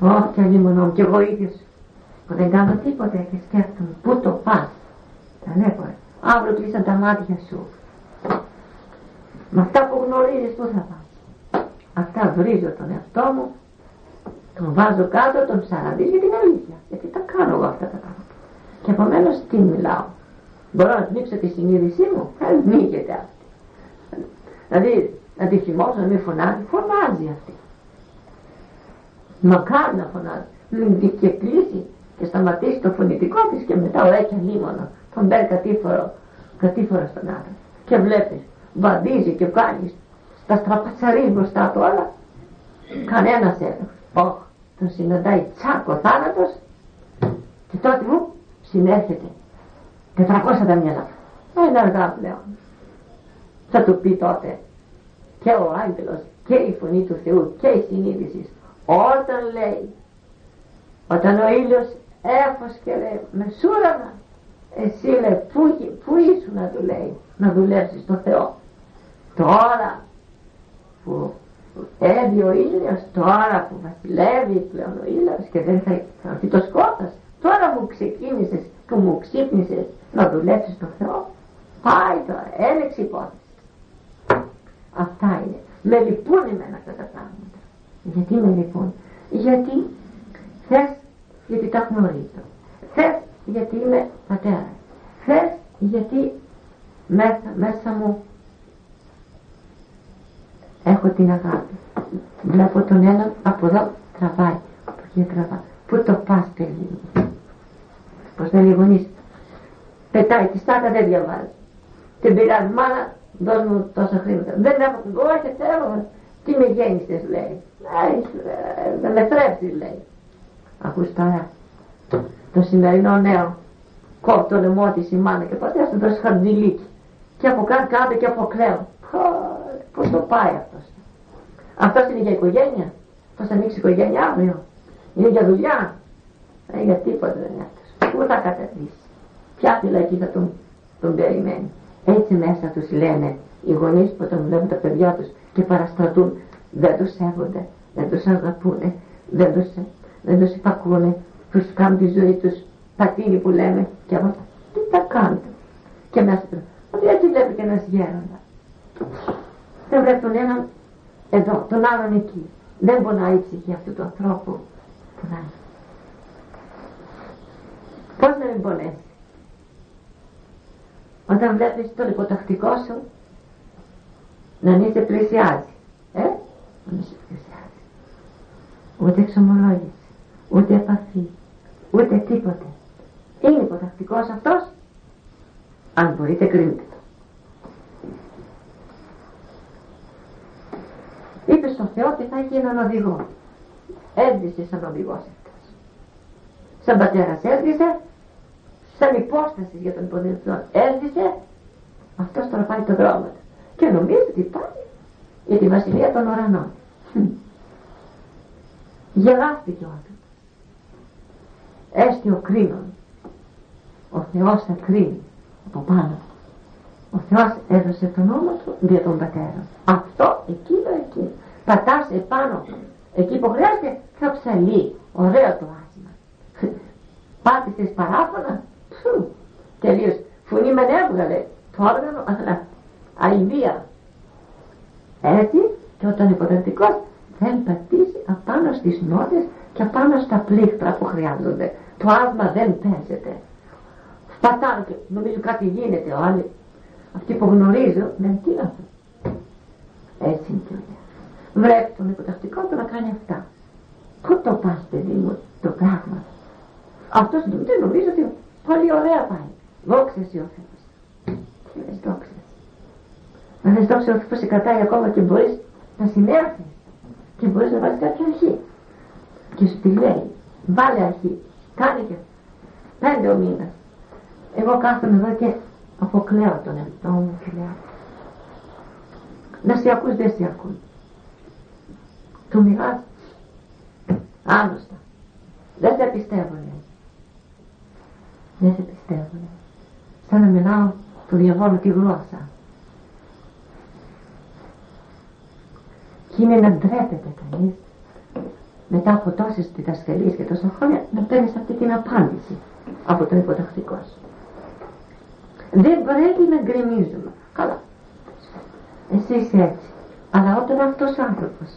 Όχι αλλήμον και εγώ ίδιος που δεν κάνω τίποτα και σκέφτομαι πού το πας. Ταλέπω αύριο κλείσαν τα μάτια σου. Με αυτά που γνωρίζεις πού θα πας. Αυτά βρίζω τον εαυτό μου τον βάζω κάτω τον ψαραδίζω για την αλήθεια. Γιατί τα κάνω εγώ αυτά τα πράγματα. Και επομένως τι μιλάω. Μπορώ να πνίξω τη συνείδησή μου. Ανοίγεται αυτή. Δηλαδή να τη θυμώσω να μην φωνάζει. Φωνάζει αυτή. Μακάρι να φωνάζει. Μην την και κλείσει και σταματήσει το φωνητικό της και μετά ο έτσι λίμωνο τον παίρνει κατήφορο, κατήφορο στον άντρα. Και βλέπεις βαδίζει και κάνει τα στραπατσαρί μπροστά του όλα κανένας έλεγχος. Όχι τον συναντάει τσάκο θάνατος και τότε μου συνέρχεται 400 τα μυαλά. Είναι αργά πλέον θα του πει τότε και ο άγγελος και η φωνή του Θεού και η συνείδηση όταν λέει όταν ο ήλιος έφος λέει με σούρανα εσύ λέει πού, πού ήσουν να του λέει να δουλέψεις το Θεό. Τώρα που έβει ο ήλιος τώρα που βασιλεύει πλέον ο ήλιος και δεν θα έρθει το σκότας τώρα που ξεκίνησες και μου ξύπνησες να δουλέψεις το Θεό πάει τώρα έλεξε υπόθεση. Αυτά είναι. Με λυπούν εμένα αυτά τα πράγματα. Γιατί με λυπούν; Γιατί θες γιατί τα γνωρίζω θες γιατί είμαι πατέρα. Θες γιατί μέσα, μέσα μου έχω την αγάπη. Βλέπω τον ένα από εδώ τραβάει. Από εκεί τραβάει πού το πας παιδί μου; Πως δεν γονείς; Πετάει τη στάκα δεν διαβάζει. Την πειράζει μάνα δώσ' μου τόσα χρήματα δεν έχω όχι θέλω τι με γέννησες λέει. Να με θρέψεις λέει. Ακούς τώρα. Το σημερινό νέο. Κόβει το λαιμό της η μάνα και πατέρα του δώσει χαρτζηλίκι και από κάτω κάτω και από κλαίω πώς το πάει αυτός. Αυτός είναι για οικογένεια. Θα θα ανοίξει οικογένεια αύριο. Είναι για δουλειά. Ε, για τίποτα δεν είναι αυτός. Πού θα καταδείξει ποια φυλακή θα τον, τον περιμένει. Έτσι μέσα τους λένε οι γονείς που όταν βλέπουν τα παιδιά τους και παραστρατούν δεν τους σέβονται δεν τους αγαπούν δεν τους, δεν τους υπακούνε τους κάνουν τη ζωή τους πατίνι που λέμε και από τι θα κάνουν. Και μέσα τους. Ότι έτσι βλέπει και ένας γέροντας δεν βλέπει τον έναν εδώ τον άλλον εκεί. Δεν πονάει η ψυχή αυτού του ανθρώπου. Πονάει. Πως να μην πονέσει; Όταν βλέπεις το υποτακτικό σου να μην σε πλησιάζει. Ε, να μην σε πλησιάζει. Ούτε εξομολόγηση ούτε επαφή ούτε τίποτε. Είναι υποτακτικός αυτός. Αν μπορείτε κρίνετε είπε στον Θεό ότι θα έχει έναν οδηγό. Έζησε σαν οδηγός αυτός. Σαν πατέρας έζησε σαν υπόστασης για τον υποδελτό έζησε αυτός τώρα πάει το δρόμο του. Και νομίζει ότι πάει για τη βασιλεία των ουρανών. Γελάστηκε ο άνθρωπος. Έστει ο κρίνων ο Θεός θα κρίνει από πάνω. Ο Θεός έδωσε τον όνομα του για τον πατέρα. Αυτό εκείνο εκεί πατάς επάνω εκεί που χρειάζεται θα ψαλεί. Ωραίο το άσμα. Πάτησες παράφωνα Φου, τελείως φωνή με έβγαλε το όργανο αλλά αηδία έτσι και όταν υποδευτικός δεν πατήσει απάνω στις νότες και απάνω στα πλήκτρα που χρειάζονται. Το άσμα δεν παίζεται. Σπατάνε και νομίζω κάτι γίνεται ο άλλοι. Αυτοί που γνωρίζω δεν τι αυτό έτσι είναι και βλέπει τον υποτακτικό του να κάνει αυτά. Πού το πας παιδί μου το πράγμα. Αυτός δεν νομίζω ότι πολύ ωραία πάει. Δόξα εσύ ο Θεός τι λες δόξα να λες δόξα ο Θεός σε κρατάει ακόμα και μπορείς να συνέρθεις και μπορείς να βάλεις κάποια αρχή. Και σου τη λέει βάλε αρχή. Κάνε και πέντε ο μήνας εγώ κάθομαι εδώ και αποκλαίω τον εαυτό μου και λέω να σε ακούς δεν σε ακούν του μιλάς άγνωστα δεν σε πιστεύουνε δεν σε πιστεύουνε σαν να μιλάω του διαβόλου τη γλώσσα και είναι να ντρέπεται κανείς μετά από τόσες διδασκαλίες και τόσα χρόνια να παίρνεις αυτή την απάντηση από τον υποτακτικό σου δεν πρέπει να γκρεμίζουμε. Καλά. Εσύ είσαι έτσι. Αλλά όταν αυτός ο άνθρωπος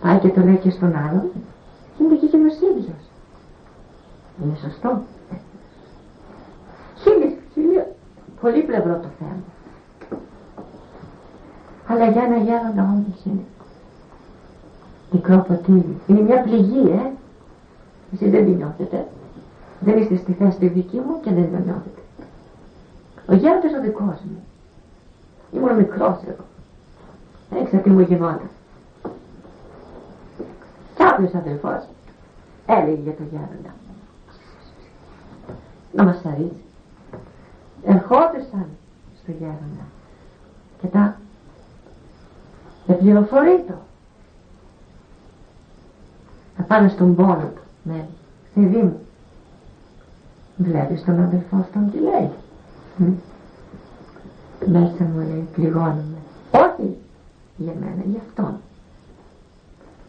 πάει και το λέει και στον άλλον, είναι και εκείνος ίδιος. Είναι σωστό. Χίλιες, χίλιες, πολύ πλευρό το θέμα. Αλλά για ένα γέροντα όντως είναι μικρό ποτήρι. Είναι μια πληγή, ε. Εσείς δεν την νιώθετε. Δεν είστε στη θέση τη δική μου και δεν το νιώθετε. Ο γέροντας ο δικός μου. Ήμουν μικρός εγώ. Έξα τι μου γινόταν. Κάποιος αδελφός έλεγε για το γέροντα. Να μας αρέσει. Ερχόντουσαν στο γέροντα. Και τα δεν πληροφορεί το. Θα πάνε στον πόνο του. Ναι. Παιδί μου. Βλέπεις τον αδελφό αυτόν τι λέει. Μέσα μου λέει πληγώνομαι. Όχι για μένα, για αυτόν.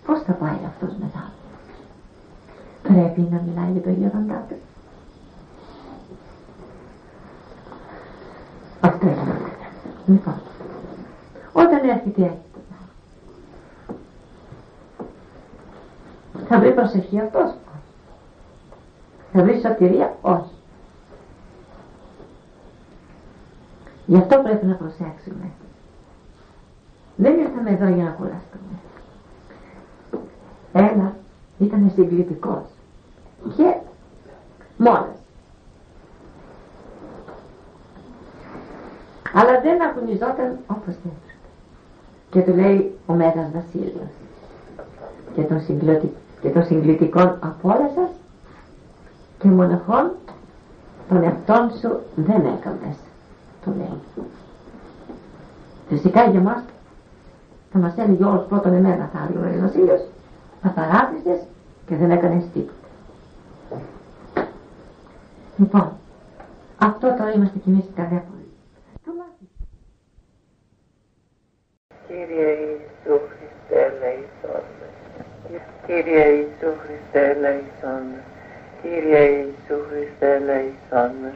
Πώς θα πάει αυτός μετά; Πρέπει να μιλάει για το γέροντά του. Αυτό είναι. Λοιπόν, όταν έρχεται έτσι θα βρει προσευχή αυτός; Θα βρει σωτηρία, όχι. Γι' αυτό πρέπει να προσέξουμε. Δεν ήρθαμε εδώ για να κουραστούμε. Ένα ήταν συγκλητικός και μόνος. Αλλά δεν αγωνιζόταν όπως έπρεπε. Και του λέει ο Μέγας Βασίλειος και των, και των συγκλητικών από όλα σας και μοναχών των εαυτών σου δεν έκανες το λέει φυσικά για μας θα μας έλεγε όλους πρώτον εμένα θα έλεγε ο Βασίλειος θα παράτησες και δεν έκανες τίποτα. Λοιπόν αυτό τώρα είμαστε κι εμείς καρδιάπολοι Κύριε Ιησού Χριστέ ελέησόν Κύριε Ιησού Χριστέ ελέησόν Κύριε Ιησού Χριστέ ελέησόν